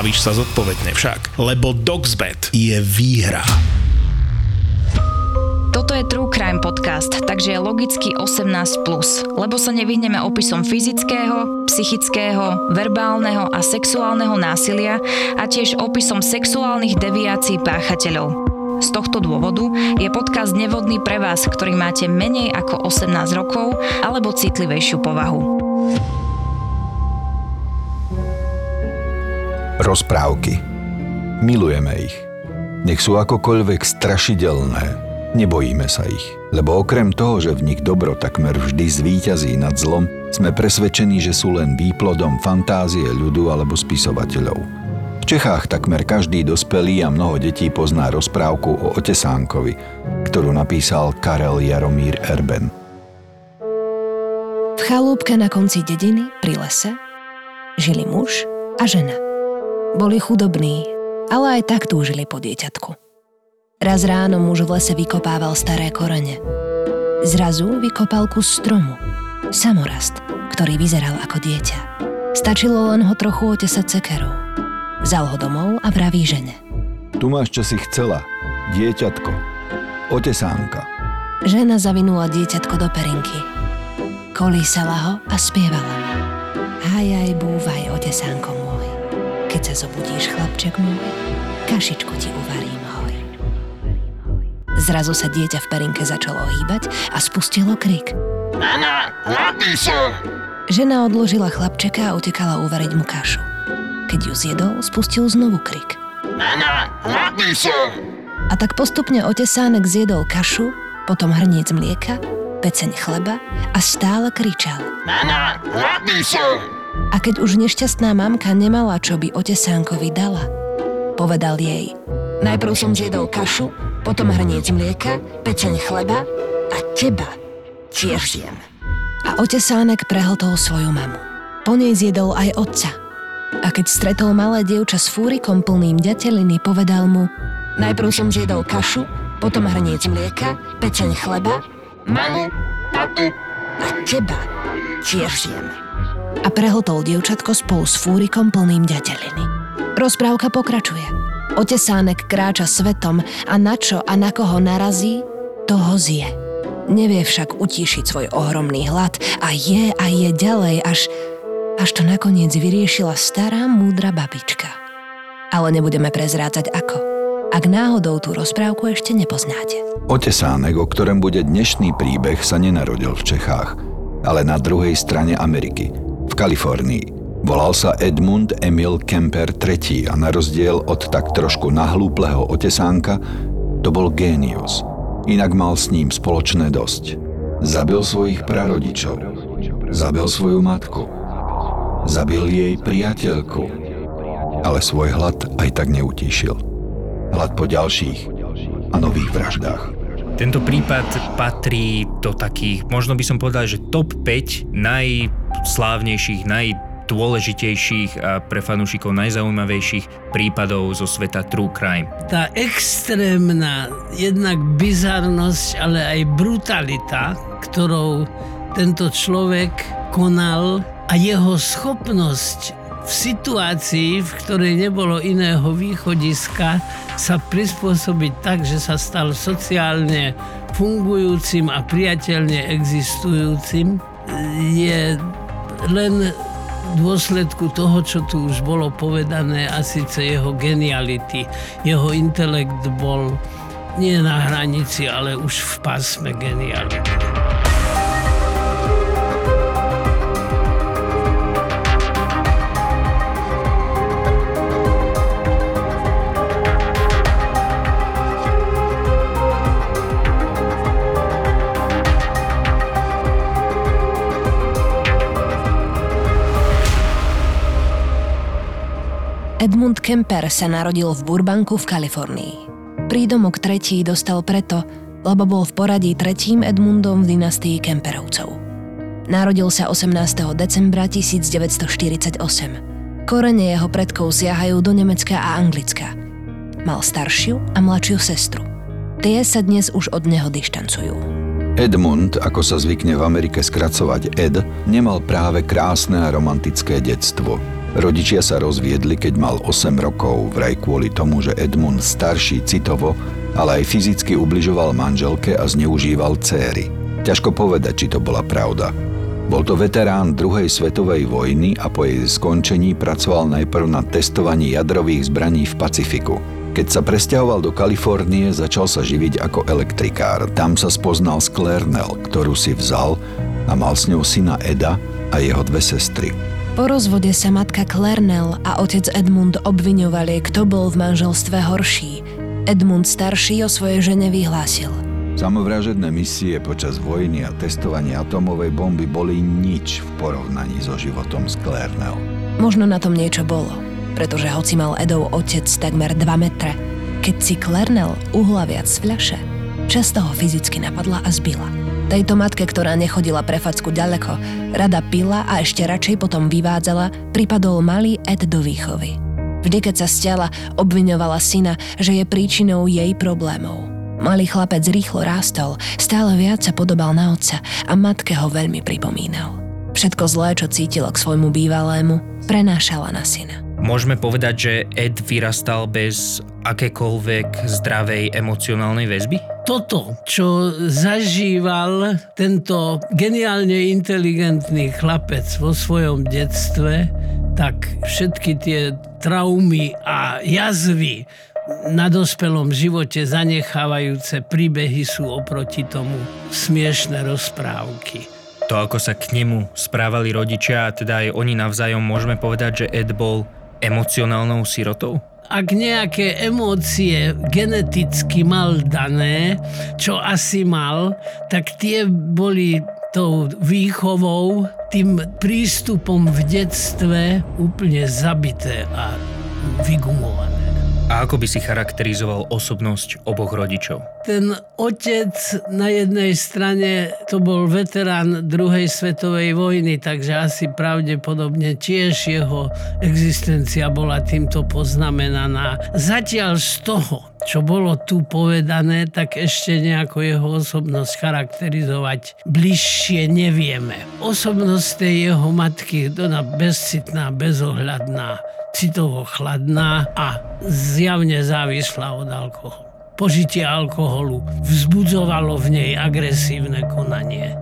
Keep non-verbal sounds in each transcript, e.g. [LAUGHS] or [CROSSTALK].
bavíš sa zodpovedne však. Lebo DoxBet je výhra. Toto je True Crime Podcast, takže je logicky 18+, lebo sa nevyhneme opisom fyzického, psychického, verbálneho a sexuálneho násilia a tiež opisom sexuálnych deviácií páchateľov. Z tohto dôvodu je podcast nevhodný pre vás, ktorý máte menej ako 18 rokov alebo citlivejšiu povahu. Rozprávky. Milujeme ich. Nech sú akokoľvek strašidelné, Nebojíme sa ich, lebo okrem toho, že v nich dobro takmer vždy zvíťazí nad zlom, sme presvedčení, že sú len výplodom fantázie ľudu alebo spisovateľov. V Čechách takmer každý dospelý a mnoho detí pozná rozprávku o Otesánkovi, ktorú napísal Karel Jaromír Erben. V chalúbke na konci dediny pri lese žili muž a žena. Boli chudobní, ale aj tak túžili po dieťatku. Raz ráno muž v lese vykopával staré korene. Zrazu vykopal kus stromu. Samorast, ktorý vyzeral ako dieťa. Stačilo len ho trochu otesať cekerou. Vzal ho domov a vraví žene. Tu máš, čo si chcela. Dieťatko. Otesánka. Žena zavinula dieťatko do perinky. Kolísala ho a spievala mu. Haj aj búvaj, otesánko môj. Keď sa zobudíš, chlapček môj, kašičku ti uvarím. Zrazu sa dieťa v perinke začalo hýbať a spustilo krik. Mama, hladný som! Žena odložila chlapčeka a utekala uvariť mu kašu. Keď ju zjedol, spustil znovu krik. Mama, hladný som! A tak postupne otesánek zjedol kašu, potom hrniec mlieka, peceň chleba a stále kričal. Mama, hladný som! A keď už nešťastná mamka nemala, čo by otesánkovi dala, povedal jej. Najprv som zjedol kašu, potom hrniec mlieka, pečeň chleba a teba tiež jem. A otesánek prehltol svoju mamu. Po nej zjedol aj otca. A keď stretol malé dievča s fúrikom plným ďateliny, povedal mu Najprv som zjedol kašu, potom hrniec mlieka, pečeň chleba, mamu, tatu a teba tiež jem. A prehltol dievčatko spolu s fúrikom plným ďateliny. Rozprávka pokračuje. Otesánek kráča svetom a na čo a na koho narazí, toho zje. Nevie však utíšiť svoj ohromný hlad a je a je ďalej, až, až to nakoniec vyriešila stará múdra babička. Ale nebudeme prezrácať ako, ak náhodou tú rozprávku ešte nepoznáte. Otesánek, o ktorom bude dnešný príbeh, sa nenarodil v Čechách, ale na druhej strane Ameriky, v Kalifornii. Volal sa Edmund Emil Kemper III a na rozdiel od tak trošku nahlúpleho otesánka, to bol génius. Inak mal s ním spoločné dosť. Zabil svojich prarodičov. Zabil svoju matku. Zabil jej priateľku. Ale svoj hlad aj tak neutíšil. Hlad po ďalších a nových vraždách. Tento prípad patrí do takých, možno by som povedal, že top 5 najslávnejších, naj najdôležitejších a pre fanúšikov najzaujímavejších prípadov zo sveta True Crime. Tá extrémna jednak bizarnosť, ale aj brutalita, ktorou tento človek konal a jeho schopnosť v situácii, v ktorej nebolo iného východiska, sa prispôsobiť tak, že sa stal sociálne fungujúcim a priateľne existujúcim, je len dôsledku toho, čo tu už bolo povedané, a síce jeho geniality. Jeho intelekt bol nie na hranici, ale už v pásme geniality. Edmund Kemper sa narodil v Burbanku v Kalifornii. Prídomok tretí dostal preto, lebo bol v poradí tretím Edmundom v dynastii Kemperovcov. Narodil sa 18. decembra 1948. Korene jeho predkov siahajú do Nemecka a Anglicka. Mal staršiu a mladšiu sestru. Tie sa dnes už od neho dištancujú. Edmund, ako sa zvykne v Amerike skracovať Ed, nemal práve krásne a romantické detstvo. Rodičia sa rozviedli, keď mal 8 rokov, vraj kvôli tomu, že Edmund starší citovo, ale aj fyzicky ubližoval manželke a zneužíval céry. Ťažko povedať, či to bola pravda. Bol to veterán druhej svetovej vojny a po jej skončení pracoval najprv na testovaní jadrových zbraní v Pacifiku. Keď sa presťahoval do Kalifornie, začal sa živiť ako elektrikár. Tam sa spoznal s Claire Nell, ktorú si vzal a mal s ňou syna Eda a jeho dve sestry. Po rozvode sa matka Clarnell a otec Edmund obviňovali, kto bol v manželstve horší. Edmund starší o svojej žene vyhlásil. Samovražedné misie počas vojny a testovanie atomovej bomby boli nič v porovnaní so životom s Claire Nell. Možno na tom niečo bolo, pretože hoci mal Edov otec takmer 2 metre, keď si Clarnell uhla viac z fľaše, často ho fyzicky napadla a zbila. Tejto matke, ktorá nechodila pre facku ďaleko, rada pila a ešte radšej potom vyvádzala, pripadol malý Ed do výchovy. Vždy, keď sa stiala, obviňovala syna, že je príčinou jej problémov. Malý chlapec rýchlo rástol, stále viac sa podobal na otca a matke ho veľmi pripomínal. Všetko zlé, čo cítila k svojmu bývalému, prenášala na syna. Môžeme povedať, že Ed vyrastal bez akékoľvek zdravej emocionálnej väzby? Toto, čo zažíval tento geniálne inteligentný chlapec vo svojom detstve, tak všetky tie traumy a jazvy na dospelom živote zanechávajúce príbehy sú oproti tomu smiešné rozprávky. To, ako sa k nemu správali rodičia, a teda aj oni navzájom, môžeme povedať, že Ed bol emocionálnou sirotou? ak nejaké emócie geneticky mal dané, čo asi mal, tak tie boli tou výchovou, tým prístupom v detstve úplne zabité a vygumované. A ako by si charakterizoval osobnosť oboch rodičov? Ten otec na jednej strane to bol veterán druhej svetovej vojny, takže asi pravdepodobne tiež jeho existencia bola týmto poznamenaná. Zatiaľ z toho, čo bolo tu povedané, tak ešte nejako jeho osobnosť charakterizovať bližšie nevieme. Osobnosť tej jeho matky, ona bezcitná, bezohľadná, citovo chladná a zjavne závislá od alkoholu. Požitie alkoholu vzbudzovalo v nej agresívne konanie.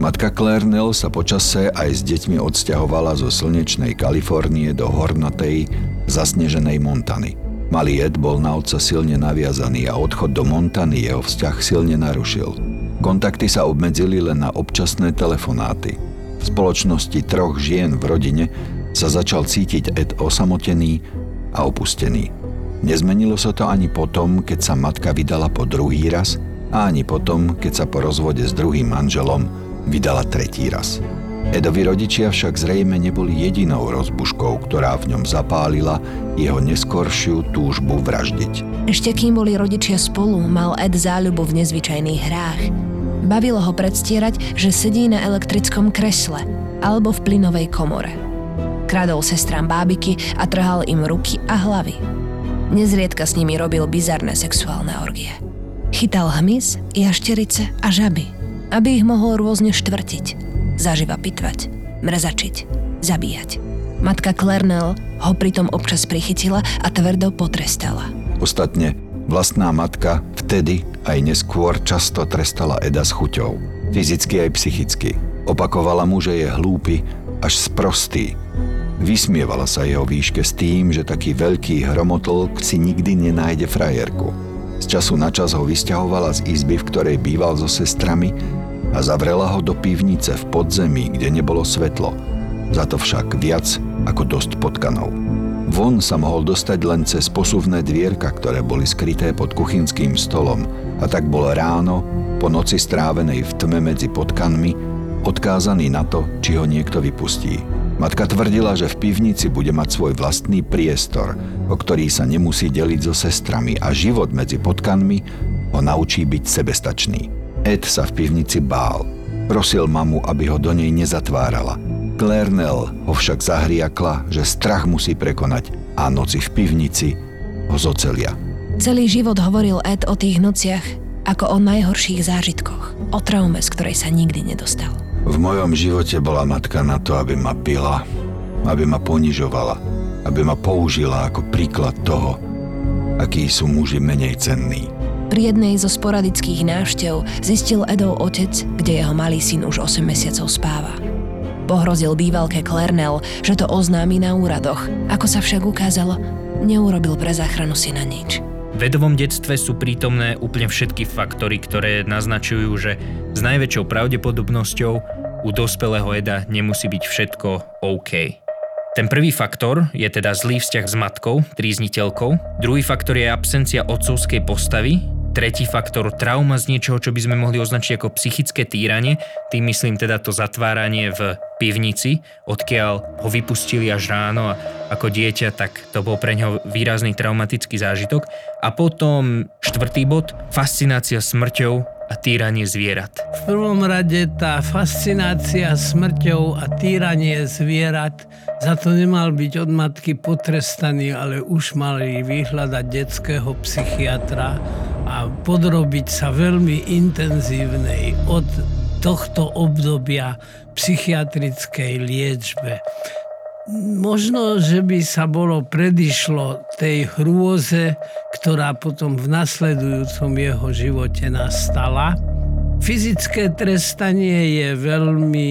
Matka Claire Nell sa počase aj s deťmi odsťahovala zo slnečnej Kalifornie do hornatej, zasneženej Montany. Malý Ed bol na otca silne naviazaný a odchod do Montany jeho vzťah silne narušil. Kontakty sa obmedzili len na občasné telefonáty. V spoločnosti troch žien v rodine sa začal cítiť Ed osamotený a opustený. Nezmenilo sa to ani potom, keď sa matka vydala po druhý raz a ani potom, keď sa po rozvode s druhým manželom vydala tretí raz. Edovi rodičia však zrejme neboli jedinou rozbuškou, ktorá v ňom zapálila jeho neskoršiu túžbu vraždiť. Ešte kým boli rodičia spolu, mal Ed záľubu v nezvyčajných hrách. Bavilo ho predstierať, že sedí na elektrickom kresle alebo v plynovej komore. Kradol sestrám bábiky a trhal im ruky a hlavy. Nezriedka s nimi robil bizarné sexuálne orgie. Chytal hmyz, jašterice a žaby, aby ich mohol rôzne štvrtiť, zaživa pitvať, mrzačiť, zabíjať. Matka Klernel ho pritom občas prichytila a tvrdo potrestala. Ostatne, vlastná matka vtedy aj neskôr často trestala Eda s chuťou. Fyzicky aj psychicky. Opakovala mu, že je hlúpy až sprostý Vysmievala sa jeho výške s tým, že taký veľký hromotlk si nikdy nenájde frajerku. Z času na čas ho vysťahovala z izby, v ktorej býval so sestrami a zavrela ho do pivnice v podzemí, kde nebolo svetlo. Za to však viac ako dosť potkanov. Von sa mohol dostať len cez posuvné dvierka, ktoré boli skryté pod kuchynským stolom a tak bol ráno, po noci strávenej v tme medzi potkanmi, odkázaný na to, či ho niekto vypustí. Matka tvrdila, že v pivnici bude mať svoj vlastný priestor, o ktorý sa nemusí deliť so sestrami a život medzi potkanmi ho naučí byť sebestačný. Ed sa v pivnici bál. Prosil mamu, aby ho do nej nezatvárala. Claire Nell ho však zahriakla, že strach musí prekonať a noci v pivnici ho zocelia. Celý život hovoril Ed o tých nociach ako o najhorších zážitkoch, o traume, z ktorej sa nikdy nedostal. V mojom živote bola matka na to, aby ma pila, aby ma ponižovala, aby ma použila ako príklad toho, akí sú muži menej cenní. Pri jednej zo sporadických návštev zistil Edov otec, kde jeho malý syn už 8 mesiacov spáva. Pohrozil bývalke Klernel, že to oznámi na úradoch. Ako sa však ukázalo, neurobil pre záchranu syna nič. Vedovom detstve sú prítomné úplne všetky faktory, ktoré naznačujú, že s najväčšou pravdepodobnosťou u dospelého Eda nemusí byť všetko OK. Ten prvý faktor je teda zlý vzťah s matkou, trízniteľkou. Druhý faktor je absencia otcovskej postavy, Tretí faktor, trauma z niečoho, čo by sme mohli označiť ako psychické týranie, tým myslím teda to zatváranie v pivnici, odkiaľ ho vypustili až ráno a ako dieťa, tak to bol pre neho výrazný traumatický zážitok. A potom štvrtý bod, fascinácia smrťou a týranie zvierat. V prvom rade tá fascinácia smrťou a týranie zvierat, za to nemal byť od matky potrestaný, ale už mali vyhľadať detského psychiatra a podrobiť sa veľmi intenzívnej od tohto obdobia psychiatrickej liečbe. Možno, že by sa bolo predišlo tej hrôze, ktorá potom v nasledujúcom jeho živote nastala. Fyzické trestanie je veľmi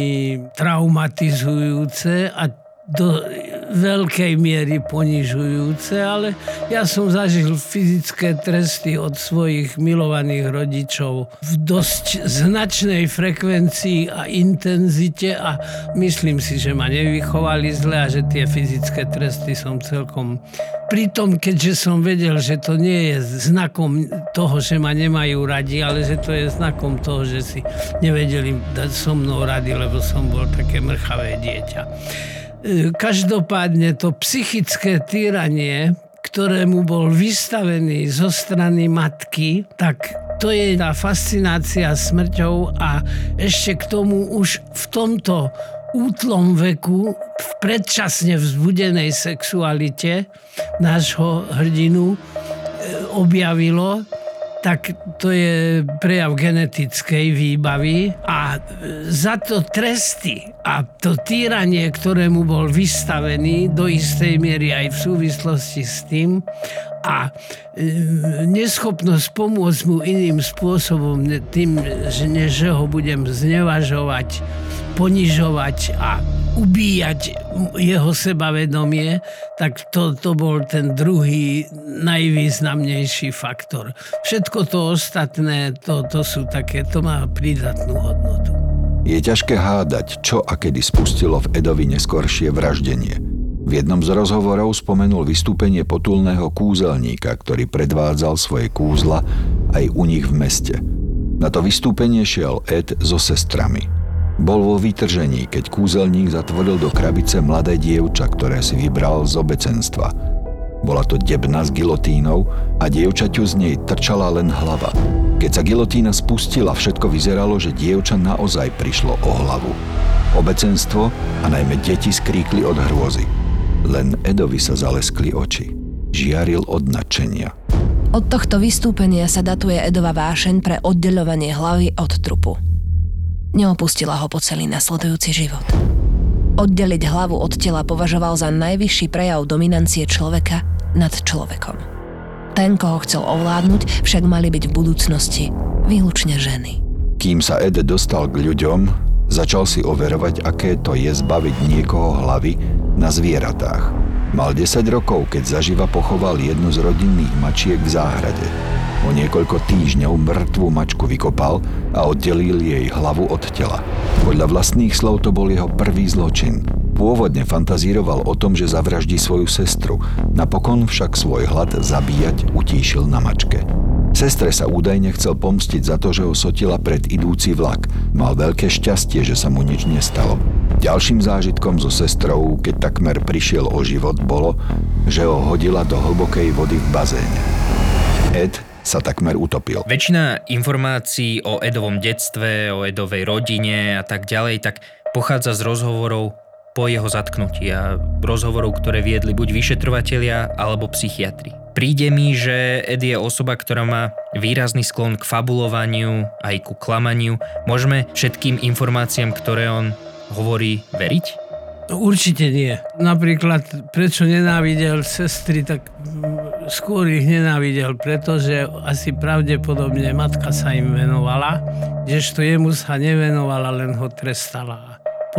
traumatizujúce a do veľkej miery ponižujúce, ale ja som zažil fyzické tresty od svojich milovaných rodičov v dosť značnej frekvencii a intenzite a myslím si, že ma nevychovali zle a že tie fyzické tresty som celkom Pritom, keďže som vedel, že to nie je znakom toho, že ma nemajú radi, ale že to je znakom toho, že si nevedeli dať so mnou rady, lebo som bol také mrchavé dieťa. E, každopádne to psychické týranie, ktorému bol vystavený zo strany matky, tak to je tá fascinácia smrťou a ešte k tomu už v tomto útlom veku, v predčasne vzbudenej sexualite nášho hrdinu e, objavilo, tak to je prejav genetickej výbavy a za to tresty a to týranie, ktorému bol vystavený do istej miery aj v súvislosti s tým a e, neschopnosť pomôcť mu iným spôsobom, tým, že, že ho budem znevažovať, ponižovať a ubíjať jeho sebavedomie, tak to, to bol ten druhý najvýznamnejší faktor. Všetko to ostatné, to, to sú také, to má prídatnú hodnotu. Je ťažké hádať, čo a kedy spustilo v Edovi neskoršie vraždenie. V jednom z rozhovorov spomenul vystúpenie potulného kúzelníka, ktorý predvádzal svoje kúzla aj u nich v meste. Na to vystúpenie šiel Ed so sestrami – bol vo vytržení, keď kúzelník zatvoril do krabice mladé dievča, ktoré si vybral z obecenstva. Bola to debna s gilotínou a dievčaťu z nej trčala len hlava. Keď sa gilotína spustila, všetko vyzeralo, že dievča naozaj prišlo o hlavu. Obecenstvo a najmä deti skríkli od hrôzy. Len Edovi sa zaleskli oči. Žiaril od nadšenia. Od tohto vystúpenia sa datuje Edova vášeň pre oddeľovanie hlavy od trupu. Neopustila ho po celý nasledujúci život. Oddeliť hlavu od tela považoval za najvyšší prejav dominancie človeka nad človekom. Ten, koho chcel ovládnuť, však mali byť v budúcnosti výlučne ženy. Kým sa Ed dostal k ľuďom, začal si overovať, aké to je zbaviť niekoho hlavy na zvieratách. Mal 10 rokov, keď zaživa pochoval jednu z rodinných mačiek v záhrade. O niekoľko týždňov mŕtvú mačku vykopal a oddelil jej hlavu od tela. Podľa vlastných slov to bol jeho prvý zločin. Pôvodne fantazíroval o tom, že zavraždí svoju sestru, napokon však svoj hlad zabíjať utíšil na mačke. Sestre sa údajne chcel pomstiť za to, že ho sotila pred idúci vlak. Mal veľké šťastie, že sa mu nič nestalo. Ďalším zážitkom so sestrou, keď takmer prišiel o život, bolo, že ho hodila do hlbokej vody v bazéne. Ed sa takmer utopil. Väčšina informácií o Edovom detstve, o Edovej rodine a tak ďalej, tak pochádza z rozhovorov po jeho zatknutí a rozhovorov, ktoré viedli buď vyšetrovatelia alebo psychiatri. Príde mi, že Ed je osoba, ktorá má výrazný sklon k fabulovaniu aj ku klamaniu. Môžeme všetkým informáciám, ktoré on hovorí, veriť? Určite nie. Napríklad, prečo nenávidel sestry, tak skôr ich nenávidel, pretože asi pravdepodobne matka sa im venovala, kdežto jemu sa nevenovala, len ho trestala,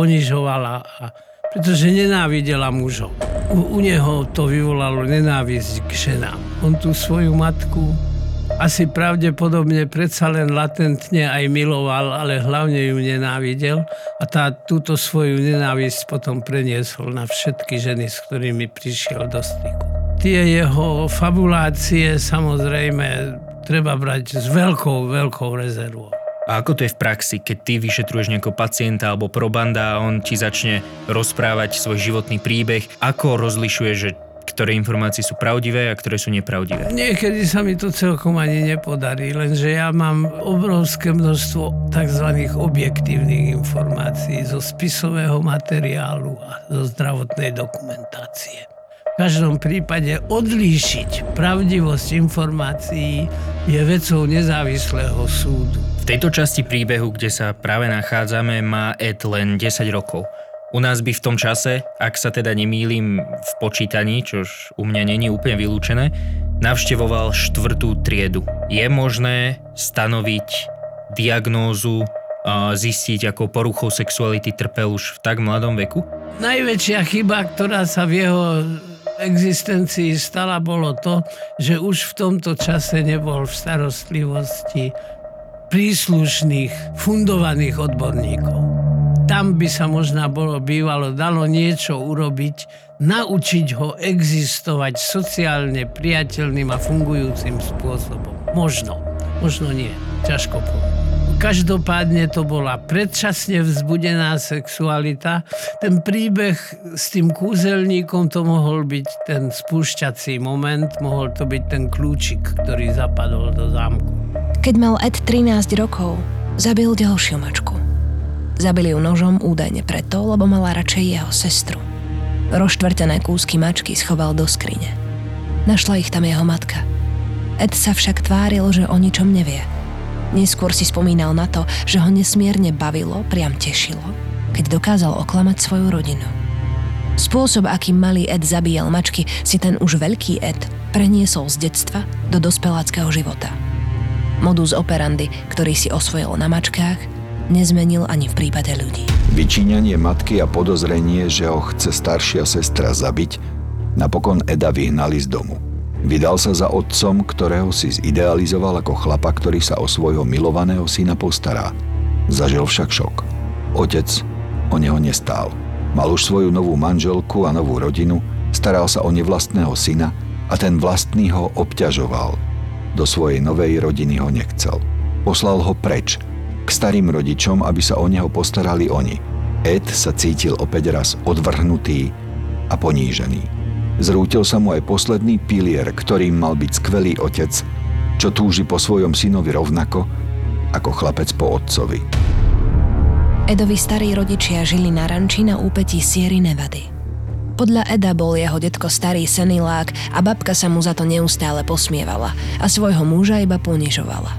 ponižovala, a, pretože nenávidela mužov. U, u neho to vyvolalo nenávisť k ženám. On tú svoju matku asi pravdepodobne predsa len latentne aj miloval, ale hlavne ju nenávidel a tá, túto svoju nenávisť potom preniesol na všetky ženy, s ktorými prišiel do styku. Tie jeho fabulácie samozrejme treba brať s veľkou, veľkou rezervou. A ako to je v praxi, keď ty vyšetruješ nejakého pacienta alebo probanda a on ti začne rozprávať svoj životný príbeh? Ako rozlišuje, že ktoré informácie sú pravdivé a ktoré sú nepravdivé. Niekedy sa mi to celkom ani nepodarí, lenže ja mám obrovské množstvo tzv. objektívnych informácií zo spisového materiálu a zo zdravotnej dokumentácie. V každom prípade odlíšiť pravdivosť informácií je vecou nezávislého súdu. V tejto časti príbehu, kde sa práve nachádzame, má Ed len 10 rokov. U nás by v tom čase, ak sa teda nemýlim v počítaní, čož u mňa není úplne vylúčené, navštevoval štvrtú triedu. Je možné stanoviť diagnózu, zistiť, ako poruchou sexuality trpel už v tak mladom veku? Najväčšia chyba, ktorá sa v jeho existencii stala, bolo to, že už v tomto čase nebol v starostlivosti príslušných fundovaných odborníkov tam by sa možno bolo bývalo dalo niečo urobiť, naučiť ho existovať sociálne priateľným a fungujúcim spôsobom. Možno, možno nie, ťažko povedať. Každopádne to bola predčasne vzbudená sexualita. Ten príbeh s tým kúzelníkom to mohol byť ten spúšťací moment, mohol to byť ten kľúčik, ktorý zapadol do zámku. Keď mal Ed 13 rokov, zabil ďalšiu mačku. Zabili ju nožom údajne preto, lebo mala radšej jeho sestru. Roštvrtené kúsky mačky schoval do skrine. Našla ich tam jeho matka. Ed sa však tváril, že o ničom nevie. Neskôr si spomínal na to, že ho nesmierne bavilo, priam tešilo, keď dokázal oklamať svoju rodinu. Spôsob, akým malý Ed zabíjal mačky, si ten už veľký Ed preniesol z detstva do dospeláckého života. Modus operandi, ktorý si osvojil na mačkách, nezmenil ani v prípade ľudí. Vyčíňanie matky a podozrenie, že ho chce staršia sestra zabiť, napokon Eda vyhnali z domu. Vydal sa za otcom, ktorého si zidealizoval ako chlapa, ktorý sa o svojho milovaného syna postará. Zažil však šok. Otec o neho nestál. Mal už svoju novú manželku a novú rodinu, staral sa o nevlastného syna a ten vlastný ho obťažoval. Do svojej novej rodiny ho nechcel. Poslal ho preč – k starým rodičom, aby sa o neho postarali oni. Ed sa cítil opäť raz odvrhnutý a ponížený. Zrútil sa mu aj posledný pilier, ktorým mal byť skvelý otec, čo túži po svojom synovi rovnako ako chlapec po otcovi. Edovi starí rodičia žili na ranči na úpetí Sierry Nevady. Podľa Eda bol jeho detko starý senilák a babka sa mu za to neustále posmievala a svojho muža iba ponižovala.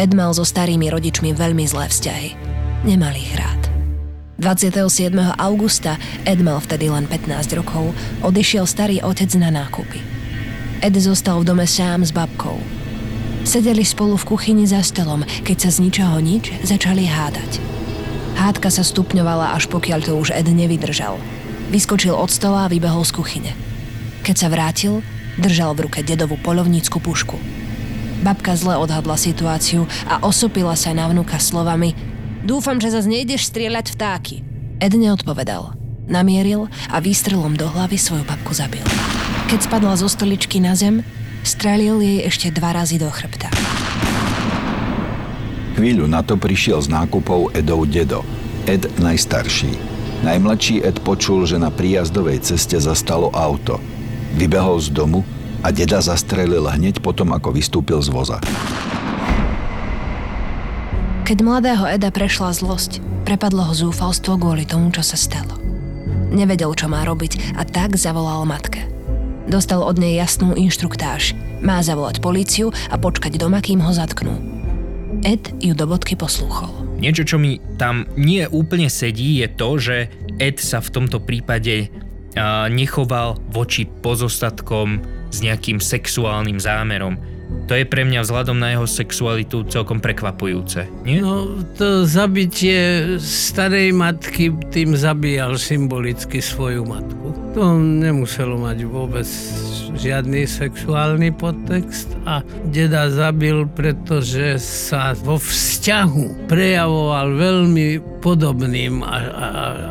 Ed mal so starými rodičmi veľmi zlé vzťahy. Nemal ich rád. 27. augusta, Ed mal vtedy len 15 rokov, odišiel starý otec na nákupy. Ed zostal v dome sám s babkou. Sedeli spolu v kuchyni za stolom, keď sa z ničoho nič začali hádať. Hádka sa stupňovala, až pokiaľ to už Ed nevydržal. Vyskočil od stola a vybehol z kuchyne. Keď sa vrátil, držal v ruke dedovú polovnícku pušku. Babka zle odhadla situáciu a osopila sa na vnuka slovami Dúfam, že zase nejdeš strieľať vtáky. Ed neodpovedal. Namieril a výstrelom do hlavy svoju babku zabil. Keď spadla zo stoličky na zem, strelil jej ešte dva razy do chrbta. Chvíľu na to prišiel z nákupov Edov dedo, Ed najstarší. Najmladší Ed počul, že na príjazdovej ceste zastalo auto. Vybehol z domu a deda zastrelil hneď potom, ako vystúpil z voza. Keď mladého Eda prešla zlosť, prepadlo ho zúfalstvo kvôli tomu, čo sa stalo. Nevedel, čo má robiť a tak zavolal matke. Dostal od nej jasnú inštruktáž. Má zavolať políciu a počkať doma, kým ho zatknú. Ed ju do bodky poslúchol. Niečo, čo mi tam nie úplne sedí, je to, že Ed sa v tomto prípade nechoval voči pozostatkom s nejakým sexuálnym zámerom. To je pre mňa vzhľadom na jeho sexualitu celkom prekvapujúce, nie? No, to zabitie starej matky tým zabíjal symbolicky svoju matku. To nemuselo mať vôbec žiadny sexuálny podtext a deda zabil, pretože sa vo vzťahu prejavoval veľmi podobným a, a,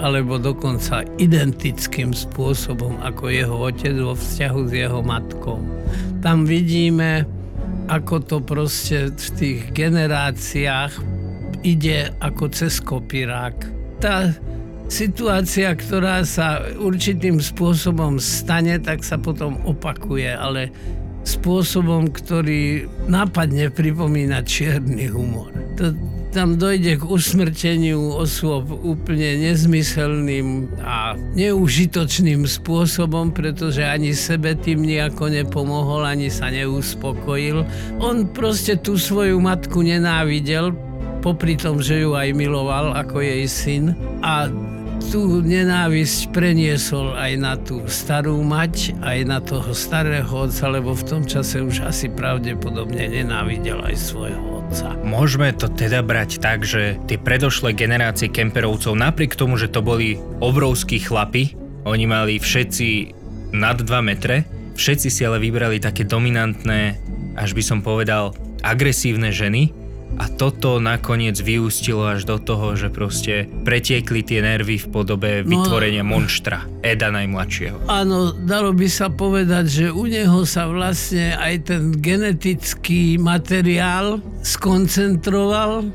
alebo dokonca identickým spôsobom ako jeho otec vo vzťahu s jeho matkou. Tam vidíme ako to proste v tých generáciách ide ako cez kopírák. Tá situácia, ktorá sa určitým spôsobom stane, tak sa potom opakuje, ale spôsobom, ktorý nápadne pripomína čierny humor. To, tam dojde k usmrteniu osôb úplne nezmyselným a neužitočným spôsobom, pretože ani sebe tým nejako nepomohol, ani sa neuspokojil. On proste tú svoju matku nenávidel, popri tom, že ju aj miloval ako jej syn a tú nenávisť preniesol aj na tú starú mať, aj na toho starého otca, lebo v tom čase už asi pravdepodobne nenávidel aj svojho otca. Môžeme to teda brať tak, že tie predošlé generácie kemperovcov, napriek tomu, že to boli obrovskí chlapi, oni mali všetci nad 2 metre, všetci si ale vybrali také dominantné, až by som povedal, agresívne ženy, a toto nakoniec vyústilo až do toho, že proste pretiekli tie nervy v podobe no, vytvorenia monštra, Eda najmladšieho. Áno, dalo by sa povedať, že u neho sa vlastne aj ten genetický materiál skoncentroval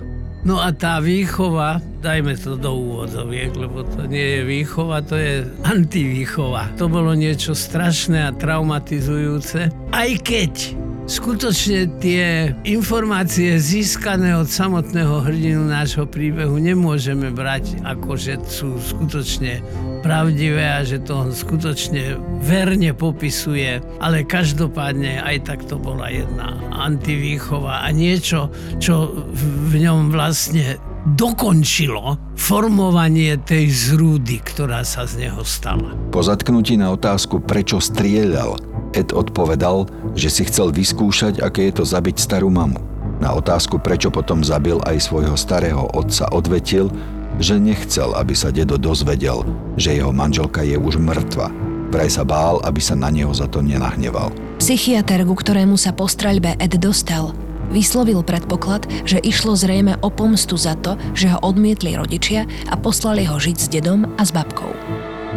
No a tá výchova, dajme to do úvodzoviek, lebo to nie je výchova, to je antivýchova. To bolo niečo strašné a traumatizujúce. Aj keď Skutočne tie informácie získané od samotného hrdinu nášho príbehu nemôžeme brať ako, že sú skutočne pravdivé a že to on skutočne verne popisuje, ale každopádne aj tak to bola jedna antivýchova a niečo, čo v ňom vlastne dokončilo formovanie tej zrúdy, ktorá sa z neho stala. Po zatknutí na otázku, prečo strieľal, Ed odpovedal, že si chcel vyskúšať, aké je to zabiť starú mamu. Na otázku, prečo potom zabil aj svojho starého otca, odvetil, že nechcel, aby sa dedo dozvedel, že jeho manželka je už mŕtva. Vraj sa bál, aby sa na neho za to nenahneval. Psychiatr, ku ktorému sa po streľbe Ed dostal, vyslovil predpoklad, že išlo zrejme o pomstu za to, že ho odmietli rodičia a poslali ho žiť s dedom a s babkou.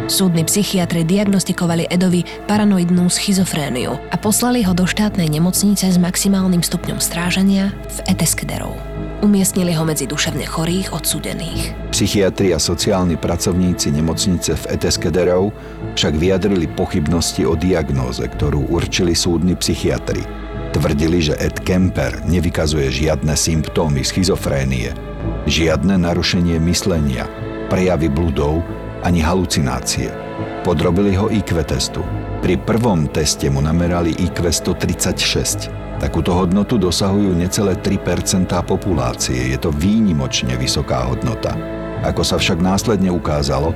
Súdni psychiatri diagnostikovali Edovi paranoidnú schizofréniu a poslali ho do štátnej nemocnice s maximálnym stupňom stráženia v Eteskederov. Umiestnili ho medzi duševne chorých odsudených. Psychiatri a sociálni pracovníci nemocnice v Eteskederov však vyjadrili pochybnosti o diagnóze, ktorú určili súdni psychiatri. Tvrdili, že Ed Kemper nevykazuje žiadne symptómy schizofrénie, žiadne narušenie myslenia, prejavy bludov ani halucinácie. Podrobili ho IQ testu. Pri prvom teste mu namerali IQ 136. Takúto hodnotu dosahujú necelé 3% populácie. Je to výnimočne vysoká hodnota. Ako sa však následne ukázalo,